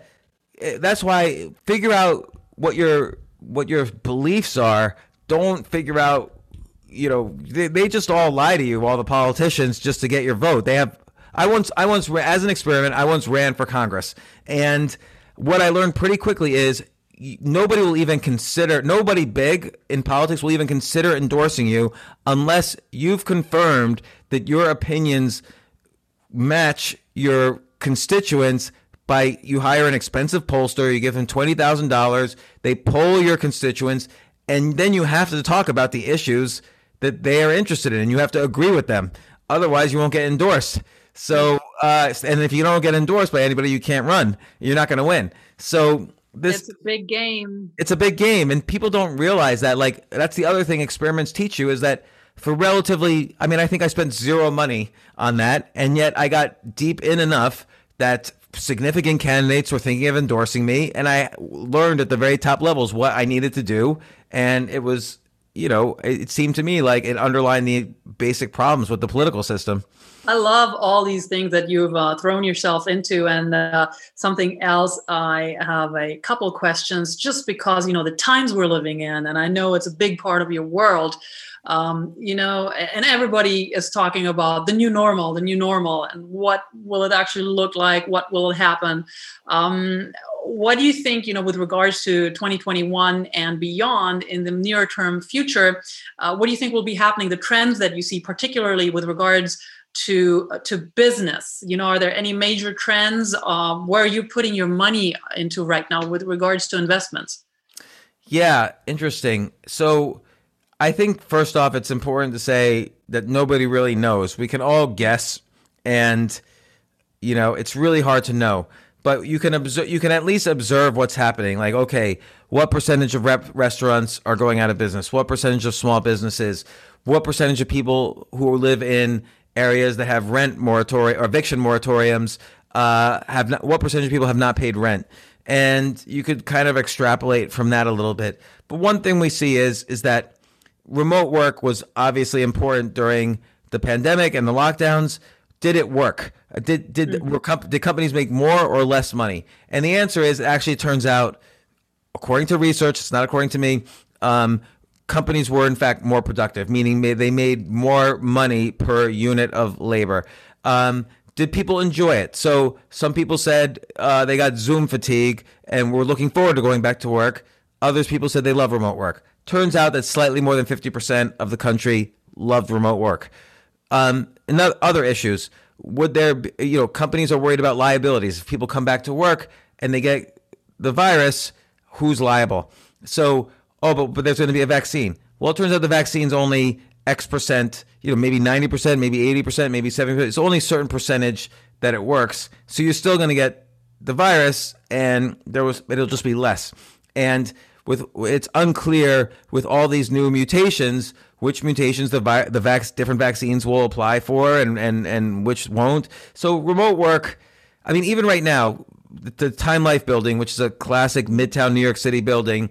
uh, that's why figure out what your what your beliefs are. Don't figure out, you know, they, they just all lie to you, all the politicians, just to get your vote. They have. I once, I once, as an experiment, I once ran for Congress, and what I learned pretty quickly is nobody will even consider nobody big in politics will even consider endorsing you unless you've confirmed that your opinions match your constituents by you hire an expensive pollster, you give them twenty thousand dollars, they poll your constituents, and then you have to talk about the issues that they are interested in, and you have to agree with them. Otherwise, you won't get endorsed. So, uh, and if you don't get endorsed by anybody, you can't run. You're not going to win. So this it's a big game. It's a big game, and people don't realize that. Like that's the other thing experiments teach you is that for relatively, I mean, I think I spent zero money on that, and yet I got deep in enough that significant candidates were thinking of endorsing me, and I learned at the very top levels what I needed to do, and it was, you know, it seemed to me like it underlined the basic problems with the political system. I love all these things that you've uh, thrown yourself into. And uh, something else, I have a couple questions just because, you know, the times we're living in, and I know it's a big part of your world um, you know, and everybody is talking about the new normal, the new normal, and what will it actually look like? What will happen? Um, what do you think, you know, with regards to 2021 and beyond in the near term future? Uh, what do you think will be happening? The trends that you see, particularly with regards to uh, to business you know are there any major trends um, where are you putting your money into right now with regards to investments yeah interesting so I think first off, it's important to say that nobody really knows. We can all guess, and you know it's really hard to know. But you can observe. You can at least observe what's happening. Like, okay, what percentage of rep- restaurants are going out of business? What percentage of small businesses? What percentage of people who live in areas that have rent moratorium or eviction moratoriums uh, have not, what percentage of people have not paid rent? And you could kind of extrapolate from that a little bit. But one thing we see is is that remote work was obviously important during the pandemic and the lockdowns. Did it work? Did did mm-hmm. did companies make more or less money? And the answer is actually it turns out, according to research, it's not according to me. Um, companies were in fact more productive, meaning they made more money per unit of labor. Um, did people enjoy it? So some people said uh, they got Zoom fatigue and were looking forward to going back to work. Others people said they love remote work. Turns out that slightly more than 50% of the country loved remote work. Um, and other issues, would there be, you know, companies are worried about liabilities. If people come back to work and they get the virus, who's liable? So, oh, but, but there's going to be a vaccine. Well, it turns out the vaccine's only X percent, you know, maybe 90%, maybe 80%, maybe 70%. It's only a certain percentage that it works. So you're still going to get the virus and there was it'll just be less. And with it's unclear with all these new mutations which mutations the vi- the vac- different vaccines will apply for and, and and which won't. So remote work, I mean even right now the Time Life building, which is a classic Midtown New York City building,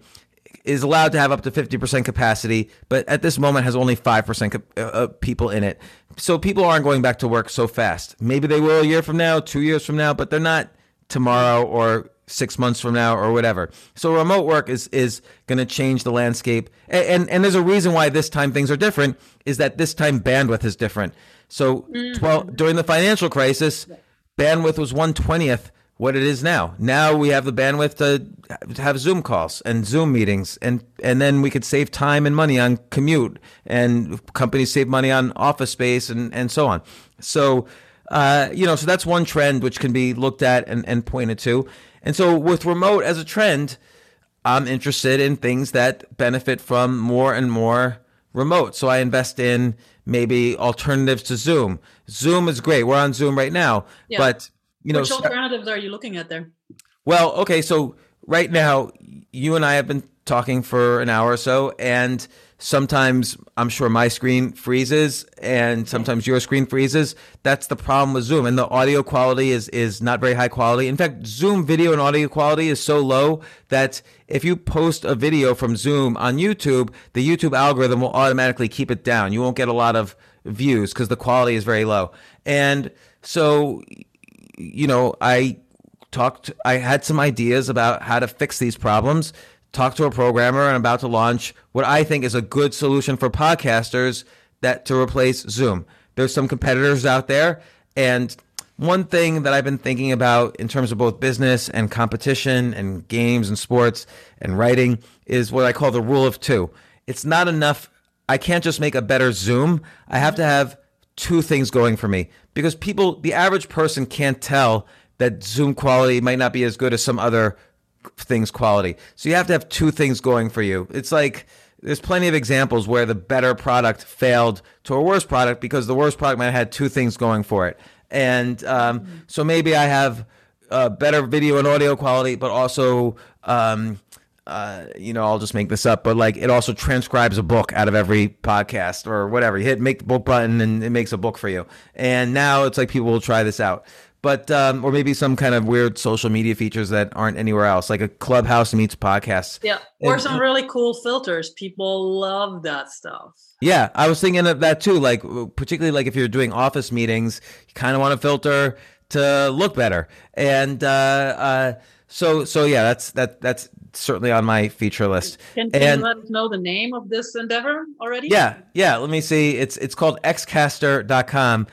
is allowed to have up to 50% capacity, but at this moment has only 5% uh, uh, people in it. So people aren't going back to work so fast. Maybe they will a year from now, two years from now, but they're not tomorrow or six months from now or whatever. So remote work is is going to change the landscape, and, and, and there's a reason why this time things are different. Is that this time bandwidth is different. So mm-hmm. 12, during the financial crisis, bandwidth was one twentieth what it is now. Now we have the bandwidth to have Zoom calls and Zoom meetings, and and then we could save time and money on commute, and companies save money on office space and and so on. So. Uh, you know, so that's one trend which can be looked at and, and pointed to. And so with remote as a trend, I'm interested in things that benefit from more and more remote. So I invest in maybe alternatives to Zoom. Zoom is great. We're on Zoom right now, yeah. but you know, which alternatives are you looking at there? Well, okay, so right now, you and I have been talking for an hour or so, and sometimes I'm sure my screen freezes, and sometimes your screen freezes. That's the problem with Zoom, and the audio quality is is not very high quality. In fact, Zoom video and audio quality is so low that if you post a video from Zoom on YouTube, the YouTube algorithm will automatically keep it down. You won't get a lot of views because the quality is very low, and so you know, I talked, I had some ideas about how to fix these problems. Talked to a programmer and about to launch what I think is a good solution for podcasters that to replace Zoom. There's some competitors out there, and one thing that I've been thinking about in terms of both business and competition and games and sports and writing is what I call the rule of two. It's not enough. I can't just make a better Zoom. I have to have two things going for me because people, the average person can't tell that Zoom quality might not be as good as some other things quality. So you have to have two things going for you. It's like there's plenty of examples where the better product failed to a worse product because the worse product might have had two things going for it. And um, so maybe I have uh, better video and audio quality, but also um, uh, you know, I'll just make this up, but like it also transcribes a book out of every podcast or whatever. You hit make the book button and it makes a book for you. And now it's like people will try this out. But um, or maybe some kind of weird social media features that aren't anywhere else, like a clubhouse meets podcasts. Yeah, or and, some really cool filters. People love that stuff. Yeah, I was thinking of that too. Like particularly like if you're doing office meetings, you kind of want to filter to look better. And uh, uh, so so yeah, that's that that's certainly on my feature list. Can, can and, you let us know the name of this endeavor already? Yeah, yeah. Let me see. It's it's called xcaster.com.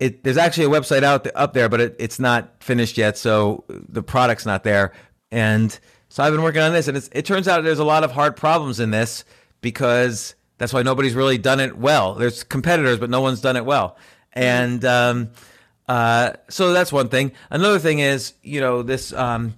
It, there's actually a website out up there, but it, it's not finished yet, so the product's not there. And so I've been working on this, and it turns out there's a lot of hard problems in this because that's why nobody's really done it well. There's competitors, but no one's done it well. And um, uh, so that's one thing. Another thing is, you know, this. Um,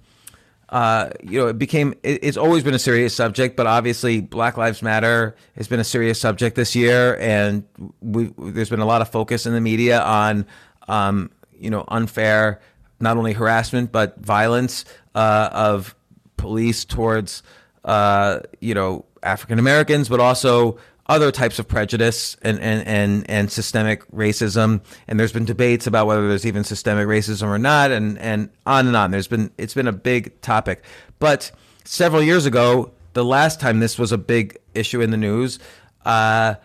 uh, you know, it became, it, it's always been a serious subject, but obviously Black Lives Matter has been a serious subject this year. And we, there's been a lot of focus in the media on, um, you know, unfair, not only harassment, but violence uh, of police towards, uh, you know, African Americans, but also other types of prejudice and, and, and, and systemic racism. And there's been debates about whether there's even systemic racism or not, and, and on and on. There's been it's been a big topic. But several years ago, the last time this was a big issue in the news, uh,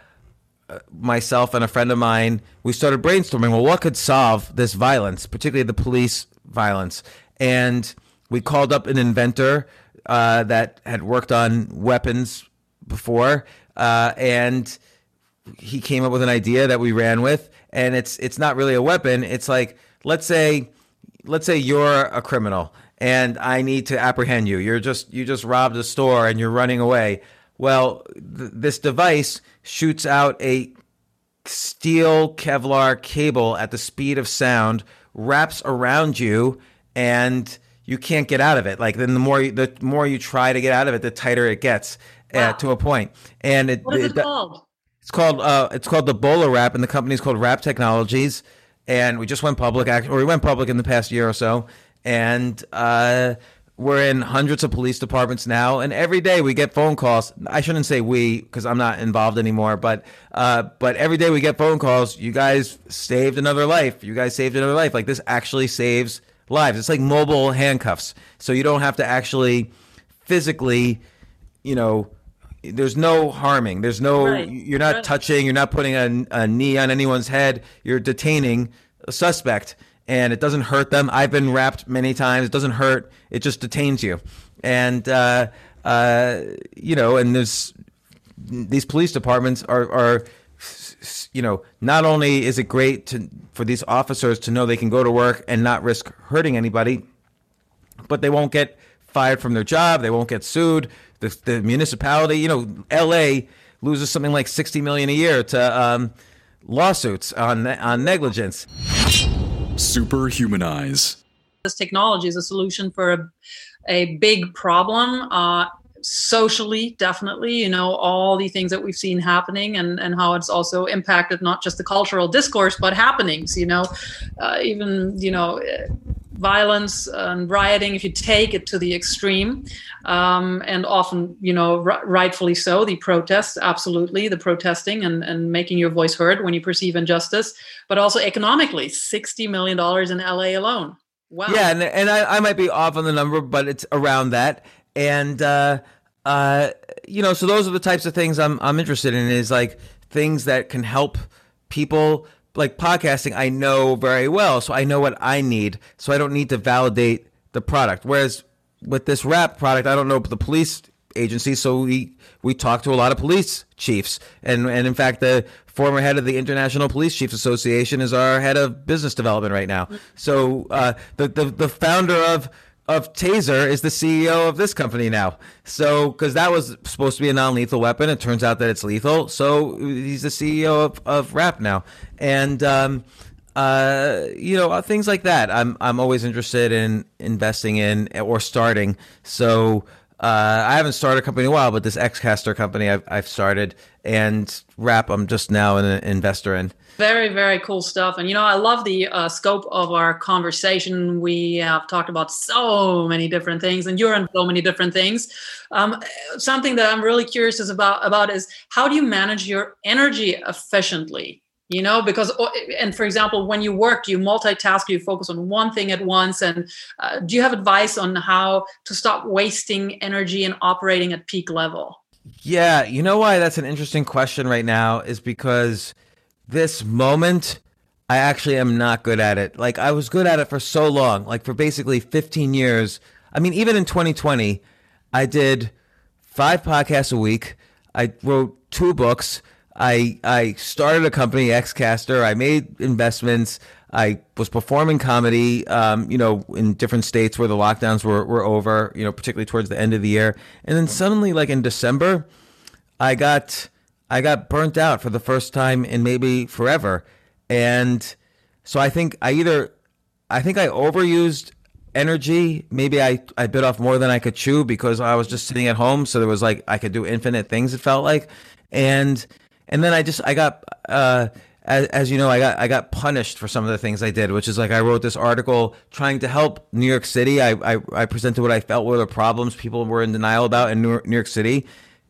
myself and a friend of mine, we started brainstorming. Well, what could solve this violence, particularly the police violence? And we called up an inventor uh, that had worked on weapons before uh, and he came up with an idea that we ran with, and it's it's not really a weapon. It's like let's say let's say you're a criminal and I need to apprehend you. You're just you just robbed a store and you're running away. Well, th- this device shoots out a steel Kevlar cable at the speed of sound, wraps around you, and you can't get out of it. Like then the more you, the more you try to get out of it, the tighter it gets wow. uh, to a point. And it, what is it, it called? It's called uh, it's called the BolaWrap, and the company's called Wrap Technologies. And we just went public, or we went public in the past year or so, and uh, we're in hundreds of police departments now, and every day we get phone calls. I shouldn't say we because I'm not involved anymore, but uh, but every day we get phone calls. You guys saved another life. You guys saved another life. Like this actually saves lives. It's like mobile handcuffs, so you don't have to actually physically, you know. There's no harming. There's no. Right. You're not right. touching. You're not putting a, a knee on anyone's head. You're detaining a suspect and it doesn't hurt them. I've been wrapped many times. It doesn't hurt. It just detains you. And, uh, uh, you know, and there's these police departments are, are, you know, not only is it great to, for these officers to know they can go to work and not risk hurting anybody, but they won't get fired from their job. They won't get sued. The, the municipality, you know, L.A. loses something like sixty million a year to um, lawsuits on on negligence. Superhumanize. This technology is a solution for a, a big problem. Uh, socially definitely you know all the things that we've seen happening and and how it's also impacted not just the cultural discourse but happenings you know uh, even you know violence and rioting if you take it to the extreme um, and often you know r- rightfully so the protests absolutely the protesting and, and making your voice heard when you perceive injustice but also economically 60 million dollars in la alone. Wow. Yeah and, and I, I might be off on the number but it's around that. And uh, uh, you know so those are the types of things i'm, I'm interested in is like things that can help people like podcasting, I know very well, so I know what I need, so I don't need to validate the product. Whereas with this wrap product, I don't know the police agency, so we we talk to a lot of police chiefs, and and in fact, the former head of the International Police Chiefs Association is our head of business development right now. So uh, the the the founder of of Taser is the CEO of this company now. So, because that was supposed to be a non lethal weapon, it turns out that it's lethal. So, he's the CEO of, of Wrap now. And, um, uh, you know, uh, things like that. I'm, I'm always interested in investing in or starting. So, uh, I haven't started a company in a while, but this Xcaster company I've, I've started and Wrap, I'm just now an investor in. Very, very cool stuff. And, you know, I love the uh, scope of our conversation. We have talked about so many different things, and you're in so many different things. Um, something that I'm really curious is about, about is how do you manage your energy efficiently? You know, because, oh, and for example, when you work, you multitask, you focus on one thing at once. And uh, do you have advice on how to stop wasting energy and operating at peak level? Yeah, you know why that's an interesting question right now is because this moment, I actually am not good at it. Like I was good at it for so long, like for basically 15 years. I mean, even in 2020, I did five podcasts a week. I wrote two books. I I started a company, Xcaster. I made investments. I was performing comedy, um, you know, in different states where the lockdowns were, were over, you know, particularly towards the end of the year. And then suddenly, like in December, I got I got burnt out for the first time in maybe forever. And so I think I either, I think I overused energy. Maybe I, I bit off more than I could chew because I was just sitting at home. So there was like, I could do infinite things, it felt like. And, and then I just, I got, uh, as, as, you know, I got I got punished for some of the things I did, which is like I wrote this article trying to help New York City. I, I, I presented what I felt were the problems people were in denial about in New York City,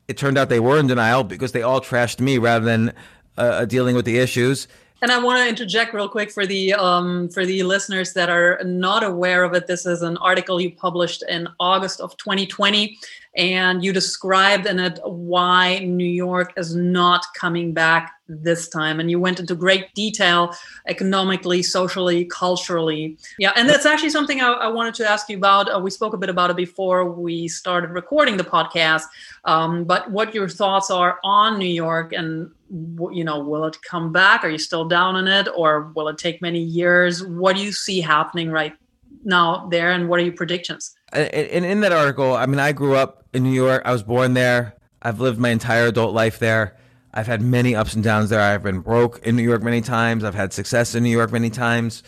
it turned out they were in denial because they all trashed me rather than uh, uh dealing with the issues. And I want to interject real quick for the um, for the listeners that are not aware of it. This is an article you published in August of 2020, and you described in it why New York is not coming back this time and you went into great detail economically socially culturally yeah and that's actually something i, I wanted to ask you about uh, we spoke a bit about it before we started recording the podcast um, but what your thoughts are on new york and you know, will it come back? Are you still down on it, or will it take many years? What do you see happening right now there, and what are your predictions? And in that article, I mean, I grew up in New York. I was born there. I've lived my entire adult life there. I've had many ups and downs there. I've been broke in New York many times. I've had success in New York many times.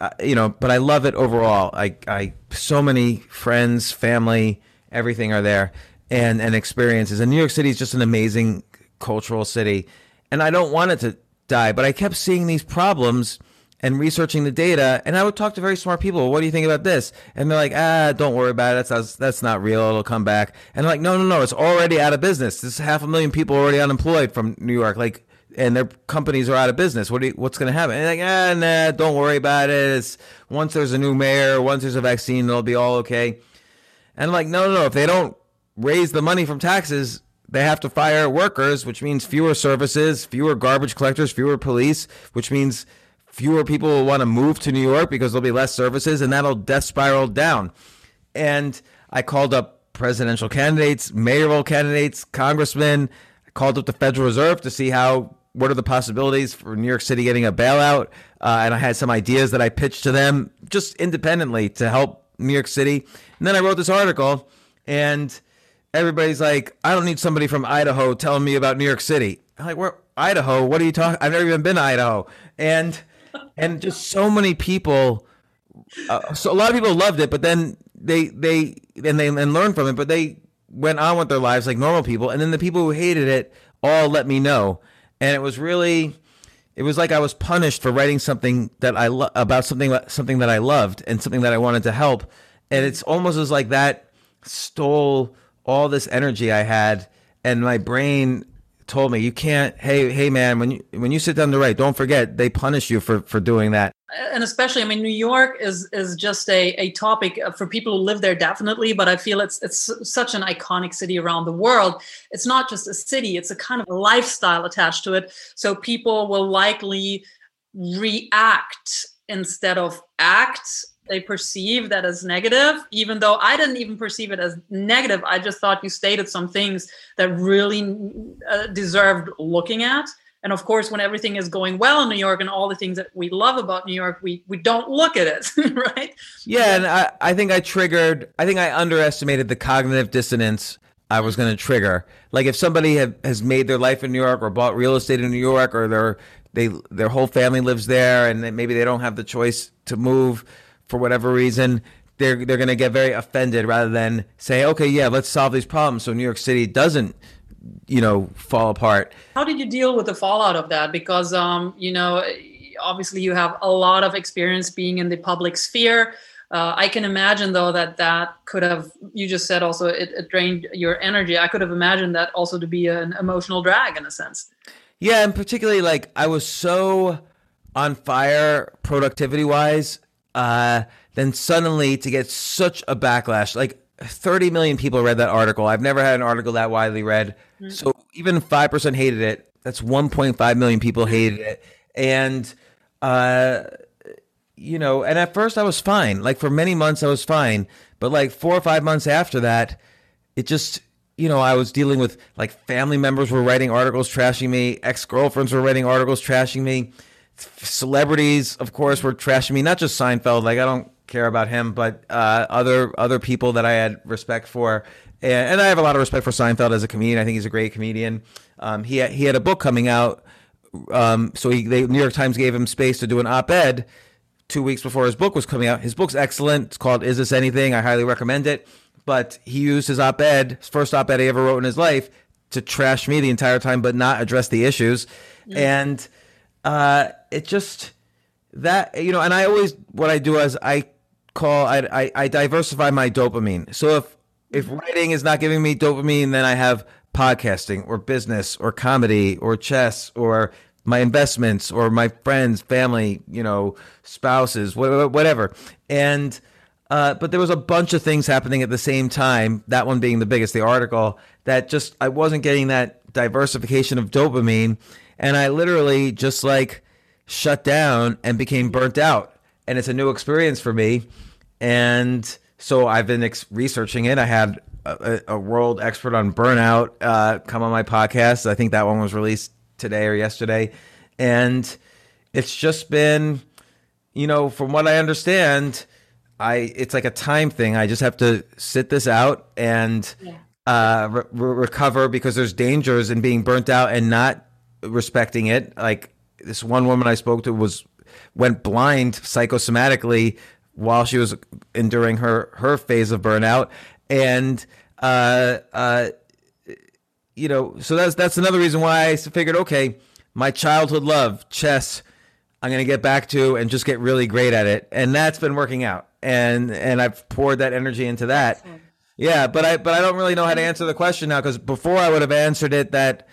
Uh, you know, but I love it overall. I, I, so many friends, family, everything are there, and and experiences. And New York City is just an amazing cultural city, and I don't want it to die. But I kept seeing these problems and researching the data, and I would talk to very smart people. What do you think about this? And they're like, ah, don't worry about it. That's that's not real. It'll come back. And like, no, no, no. It's already out of business. There's half a million people already unemployed from New York. Like, and their companies are out of business. What you, what's going to happen? And like, ah, nah, don't worry about it. It's, once there's a new mayor, once there's a vaccine, it'll be all okay. And I'm like, no, no, no. If they don't raise the money from taxes, they have to fire workers, which means fewer services, fewer garbage collectors, fewer police, which means fewer people will want to move to New York because there'll be less services, and that'll death spiral down. And I called up presidential candidates, mayoral candidates, congressmen. I called up the Federal Reserve to see how what are the possibilities for New York City getting a bailout. Uh, and I had some ideas that I pitched to them just independently to help New York City. And then I wrote this article, and everybody's like, I don't need somebody from Idaho telling me about New York City. I'm like, where Idaho? What are you talking? I've never even been to Idaho. And and just so many people. Uh, so a lot of people loved it, but then they they and they and learned from it, but they went on with their lives like normal people. And then the people who hated it all let me know, and it was really. It was like I was punished for writing something that I lo- about something something that I loved and something that I wanted to help, and it's almost as like that stole all this energy I had, and my brain told me you can't hey hey man when you when you sit down to write don't forget they punish you for for doing that. And especially i mean new york is is just a, a topic uh, for people who live there definitely but i feel it's it's such an iconic city around the world. It's not just a city it's a kind of lifestyle attached to it. So people will likely react instead of act they perceive that as negative, even though I didn't even perceive it as negative. I just thought you stated some things that really uh, deserved looking at. And of course, when everything is going well in New York and all the things that we love about New York, we we don't look at it, right? Yeah, and I, I think I triggered. I think I underestimated the cognitive dissonance I was going to trigger. Like if somebody have, has made their life in New York or bought real estate in New York or their they their whole family lives there and maybe they don't have the choice to move for whatever reason, they're they're going to get very offended rather than say, okay, yeah, let's solve these problems so New York City doesn't, you know, fall apart. How did you deal with the fallout of that? Because, um, you know, obviously you have a lot of experience being in the public sphere. Uh, I can imagine though that that could have. You just said also it, it drained your energy. I could have imagined that also to be an emotional drag in a sense. Yeah, and particularly like I was so on fire productivity wise uh, then suddenly to get such a backlash, like 30 million people read that article. I've never had an article that widely read. Mm-hmm. So even 5% hated it. That's 1.5 million people hated it. And, uh, you know, and at first I was fine. Like for many months I was fine. But like four or five months after that, it just, you know, I was dealing with like family members were writing articles trashing me, ex girlfriends were writing articles trashing me celebrities, of course, were trashing me. Not just Seinfeld. Like I don't care about him, but uh, other other people that I had respect for, and, and, I have a lot of respect for Seinfeld as a comedian. I think he's a great comedian. Um, he had, he had a book coming out, um, so he the New York Times gave him space to do an op-ed two weeks before his book was coming out. His book's excellent. It's called "Is This Anything?" I highly recommend it. But he used his op-ed, his first op-ed he ever wrote in his life, to trash me the entire time, but not address the issues. Mm. And uh, it just that you know, and I always what I do is I call I, I, I diversify my dopamine. So if if writing is not giving me dopamine, then I have podcasting or business or comedy or chess or my investments or my friends, family, you know, spouses, whatever. And uh, but there was a bunch of things happening at the same time. That one being the biggest, the article that just I wasn't getting that diversification of dopamine, and I literally just like shut down and became burnt out. And it's a new experience for me. And so I've been ex- researching it. I had a, a, world expert on burnout uh, come on my podcast. I think that one was released today or yesterday, and it's just been, you know, from what I understand, I it's like a time thing. I just have to sit this out and yeah. uh, re- recover because there's dangers in being burnt out and not respecting it. Like this one woman I spoke to was went blind psychosomatically while she was enduring her her phase of burnout, and uh, uh, you know, so that's that's another reason why I figured, okay, my childhood love, chess, I'm going to get back to and just get really great at it, and that's been working out, and and I've poured that energy into that. Yeah, but I but I don't really know how to answer the question now because before I would have answered it that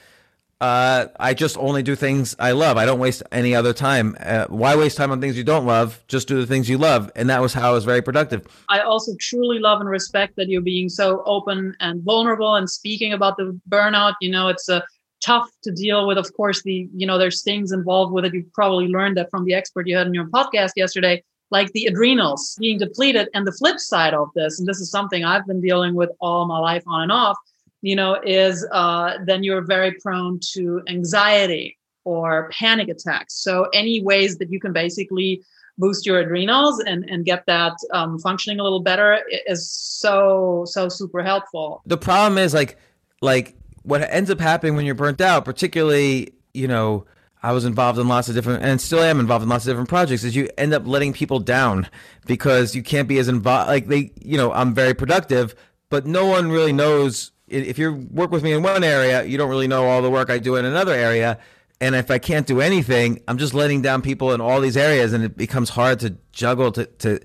uh, I just only do things I love. I don't waste any other time. Uh, why waste time on things you don't love? Just do the things you love. And that was how I was very productive. I also truly love and respect that you're being so open and vulnerable and speaking about the burnout. You know, it's uh, tough to deal with. Of course, the, you know, there's things involved with it. You probably learned that from the expert you had in your podcast yesterday, like the adrenals being depleted. And the flip side of this, and this is something I've been dealing with all my life on and off you know, is uh, then you're very prone to anxiety or panic attacks. So any ways that you can basically boost your adrenals and, and get that um, functioning a little better is so so super helpful. The problem is like like what ends up happening when you're burnt out, particularly you know. I was involved in lots of different, and still am involved in lots of different projects. Is you end up letting people down because you can't be as involved. Like they, you know, I'm very productive, but no one really knows if you work with me in one area, you don't really know all the work I do in another area. And if I can't do anything, I'm just letting down people in all these areas, and it becomes hard to juggle to, to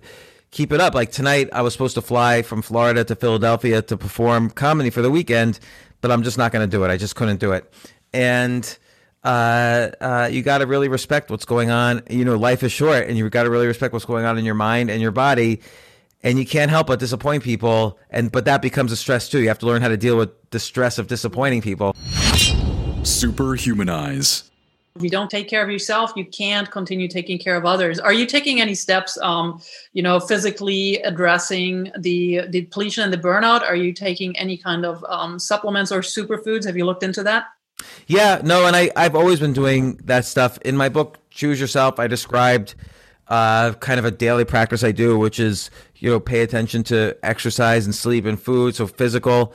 keep it up. Like tonight, I was supposed to fly from Florida to Philadelphia to perform comedy for the weekend, but I'm just not going to do it. I just couldn't do it. And uh, uh, you got to really respect what's going on. You know, life is short, and you've got to really respect what's going on in your mind and your body and you can't help but disappoint people and but that becomes a stress too. You have to learn how to deal with the stress of disappointing people. Superhumanize. If you don't take care of yourself you can't continue taking care of others. Are you taking any steps um, you know physically addressing the, the depletion and the burnout? Are you taking any kind of um, supplements or superfoods? Have you looked into that? Yeah no and I, i've always been doing that stuff. In my book choose yourself i described uh, kind of a daily practice I do, which is you know pay attention to exercise and sleep and food. So physical,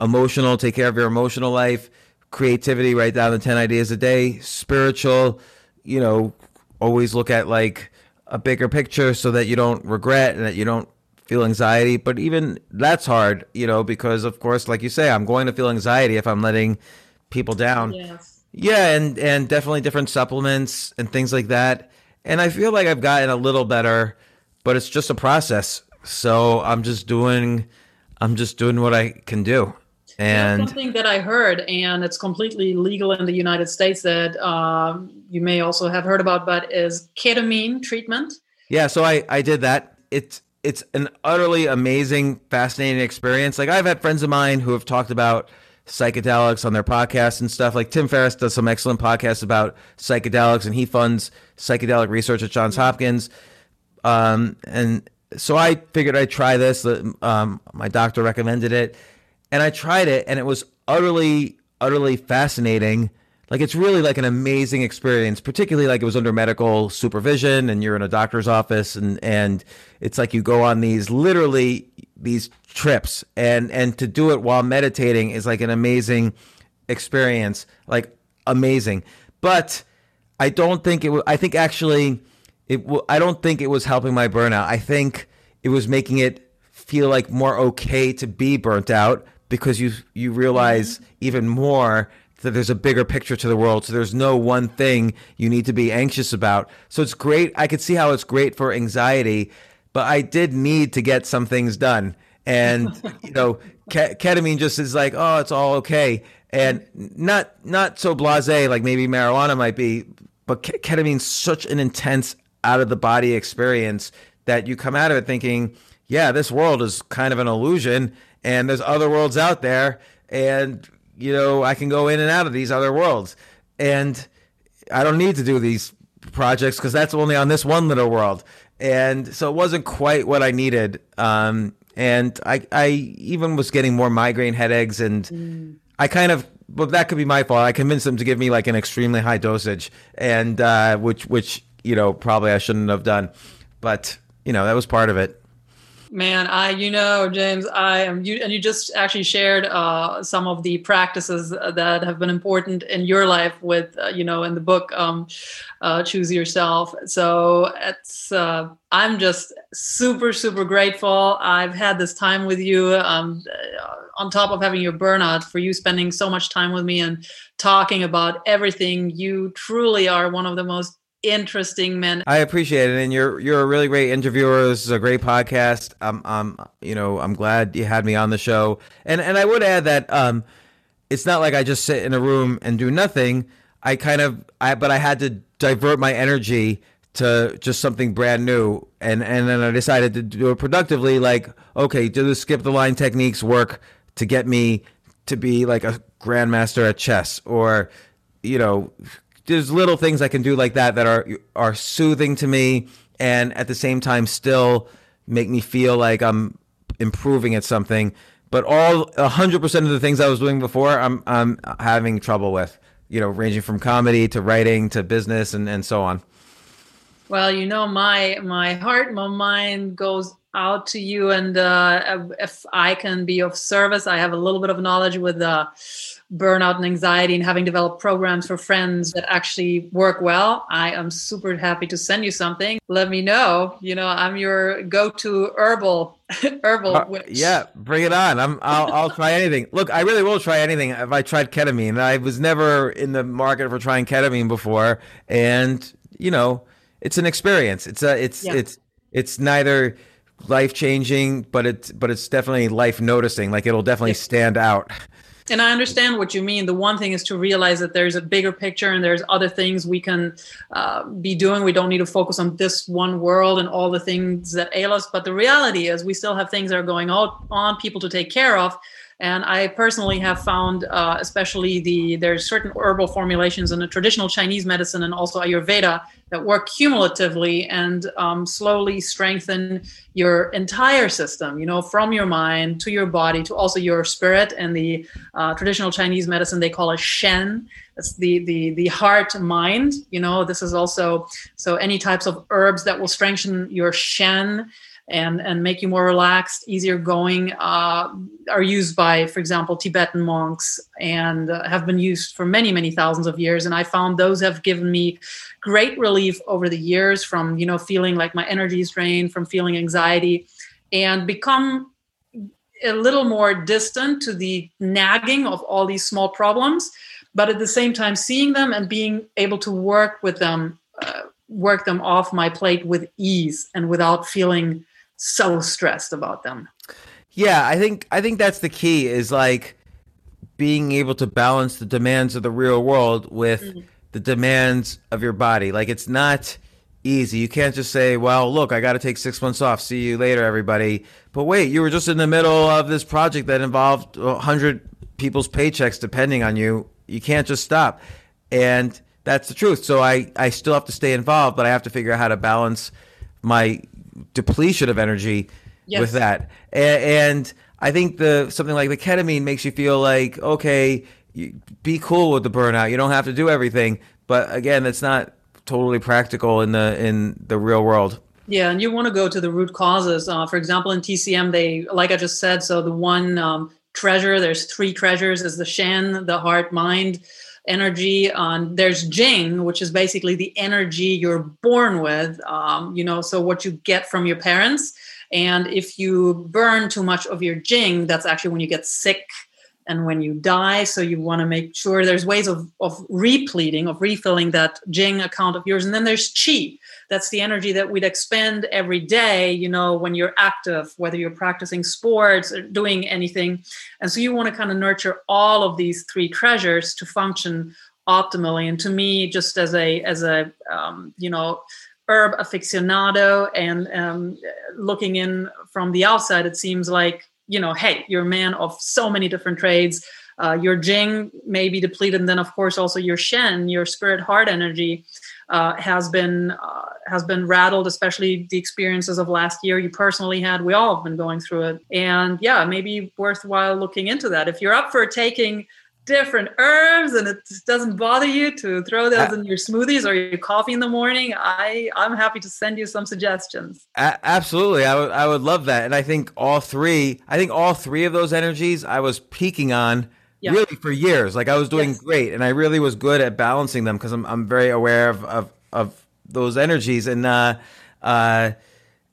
emotional, take care of your emotional life, creativity, write down the ten ideas a day, spiritual, you know, always look at like a bigger picture so that you don't regret and that you don't feel anxiety. But even that's hard, you know, because of course, like you say, I'm going to feel anxiety if I'm letting people down. Yes. Yeah, and and definitely different supplements and things like that and I feel like I've gotten a little better, but it's just a process. So I'm just doing, I'm just doing what I can do. And That's something that I heard, and it's completely legal in the United States that um, you may also have heard about, but is ketamine treatment. Yeah, so I I did that. It's it's an utterly amazing, fascinating experience. Like I've had friends of mine who have talked about psychedelics on their podcasts and stuff. Like Tim Ferriss does some excellent podcasts about psychedelics, and he funds psychedelic research at Johns Hopkins. Um, and so I figured I'd try this. Um, my doctor recommended it, and I tried it, and it was utterly, utterly fascinating. Like it's really like an amazing experience, particularly like it was under medical supervision, and you're in a doctor's office, and and it's like you go on these literally these trips and and to do it while meditating is like an amazing experience like amazing but i don't think it was i think actually it w- i don't think it was helping my burnout i think it was making it feel like more okay to be burnt out because you you realize mm-hmm. even more that there's a bigger picture to the world. So there's no one thing you need to be anxious about. So it's great. I could see how it's great for anxiety but i did need to get some things done. And you know ketamine just is like oh it's all okay. And not not so blasé like maybe marijuana might be but ketamine's such an intense out of the body experience that you come out of it thinking yeah this world is kind of an illusion and there's other worlds out there. And you know i can go in and out of these other worlds and i don't need to do these projects because that's only on this one little world and so it wasn't quite what i needed um, and I I even was getting more migraine headaches, and mm. I kind of but that could be my fault. I convinced them to give me like an extremely high dosage, and uh, which which you know probably I shouldn't have done, but you know that was part of it. Man, I you know James, I am you and you just actually shared uh, some of the practices that have been important in your life with uh, you know in the book um, uh, Choose Yourself. So it's uh, I'm just super super grateful. I've had this time with you um, uh, on top of having your burnout for you spending so much time with me and talking about everything. You truly are one of the most interesting men. I appreciate it, and you're you're a really great interviewer. This is a great podcast. I'm I'm you know I'm glad you had me on the show, and and I would add that um, it's not like I just sit in a room and do nothing. I kind of I but I had to divert my energy to just something brand new, and and then I decided to do it productively. Like okay, do the skip the line techniques work to get me to be like a grandmaster at chess, or you know there's little things I can do like that that are are soothing to me and at the same time still make me feel like I'm improving at something. But all 100% of the things I was doing before, I'm I'm having trouble with. You know, ranging from comedy to writing to business and and so on. Well, you know, my my heart, my mind goes out to you, and uh, if I can be of service, I have a little bit of knowledge with. Uh, burnout and anxiety and having developed programs for friends that actually work well, I am super happy to send you something. Let me know. You know, I'm your go-to herbal herbal uh, Yeah, bring it on. I'm I'll, I'll try anything. Look, I really will try anything. If I tried ketamine, I was never in the market for trying ketamine before, and you know, it's an experience. It's a it's yeah. it's it's neither life changing, but it's but it's definitely life noticing. Like it'll definitely stand out. And I understand what you mean. The one thing is to realize that there's a bigger picture and there's other things we can uh, be doing. We don't need to focus on this one world and all the things that ail us. But the reality is, we still have things that are going on, people to take care of. And I personally have found, uh, especially the there's certain herbal formulations in the traditional Chinese medicine and also Ayurveda that work cumulatively and um, slowly strengthen your entire system. You know, from your mind to your body to also your spirit. And the uh, traditional Chinese medicine they call it Shen. That's the the the heart mind. You know, this is also so any types of herbs that will strengthen your Shen and and make you more relaxed, easier going, uh, are used by, for example, Tibetan monks and uh, have been used for many many thousands of years. And I found those have given me great relief over the years from you know feeling like my energy is drained, from feeling anxiety, and become a little more distant to the nagging of all these small problems but at the same time seeing them and being able to work with them uh, work them off my plate with ease and without feeling so stressed about them. Yeah, I think I think that's the key is like being able to balance the demands of the real world with mm-hmm. the demands of your body. Like it's not easy. You can't just say, "Well, look, I got to take 6 months off. See you later, everybody." But wait, you were just in the middle of this project that involved 100 people's paychecks depending on you. You can't just stop. And that's the truth. So I I still have to stay involved, but I have to figure out how to balance my depletion of energy yes. with that. And, and, I think the something like the ketamine makes you feel like okay, be cool with the burnout. You don't have to do everything. But again, it's not totally practical in the in the real world. Yeah, and you want to go to the root causes. Uh, for example, in TCM, they like I just said. So the one um, treasure, there's three treasures: is the Shen, the heart, mind energy. on there's Jing, which is basically the energy you're born with, um, you know, so what you get from your parents. And if you burn too much of your Jing, that's actually when you get sick and when you die. So you want to make sure there's ways of, of repleting, of refilling that Jing account of yours. And then there's Qi. That's the energy that we'd expend every day, you know, when you're active, whether you're practicing sports or doing anything. And so you want to kind of nurture all of these three treasures to function optimally. And to me, just as a, as a, um, you know, herb aficionado and um, looking in from the outside, it seems like you know, hey, you're a man of so many different trades. Uh, your Jing may be depleted, and then of course also your Shen, your spirit heart energy, uh, has been uh, has been rattled. Especially the experiences of last year you personally had. We all have been going through it, and yeah, maybe worthwhile looking into that. If you're up for taking different herbs and it doesn't bother you to throw those in your smoothies or your coffee in the morning, I I'm happy to send you some suggestions. A- absolutely, I would I would love that, and I think all three, I think all three of those energies, I was peaking on yeah. really for years. Like I was doing yes. great, and I really was good at balancing them because I'm I'm very aware of of, of those energies, and uh, uh,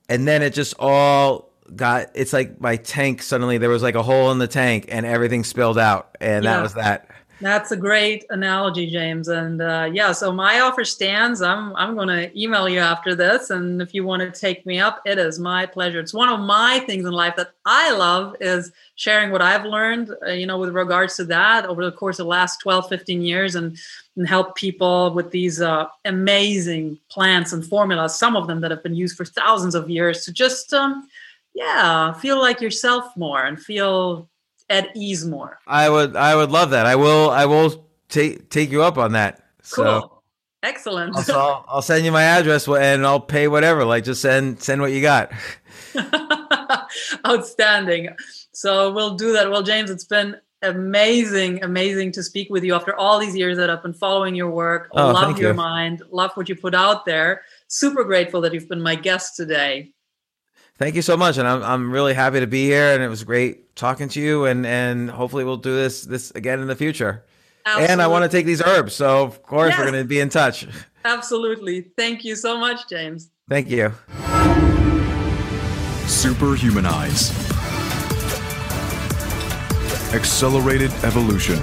and then it just all got it's like my tank suddenly there was like a hole in the tank and everything spilled out. And yeah. that was that that's a great analogy james. And uh, yeah so my offer stands. I'm i'm going to email you after this. And if you want to take me up it is my pleasure. It's one of my things in life that i love is sharing what i've learned uh, you know with regards to that over the course of the last 12 15 years and and help people with these uh, amazing plants and formulas some of them that have been used for thousands of years to just um, yeah feel like yourself more and feel at ease more. I would i would love that. I will i will take take you up on that. Cool. So excellent. So I'll, I'll send you my address and i'll pay whatever. Like just send send what you got. Outstanding. So we'll do that. Well james it's been amazing amazing to speak with you after all these years that i've been following your work. Oh, love your you. mind. Love what you put out there. Super grateful that you've been my guest today Thank you so much, and I'm I'm really happy to be here, and it was great talking to you, and and hopefully we'll do this this again in the future. Absolutely. And I want to take these herbs, so of course yes. we're going to be in touch. Absolutely. Thank you so much, James. Thank you. Superhumanize. Accelerated evolution.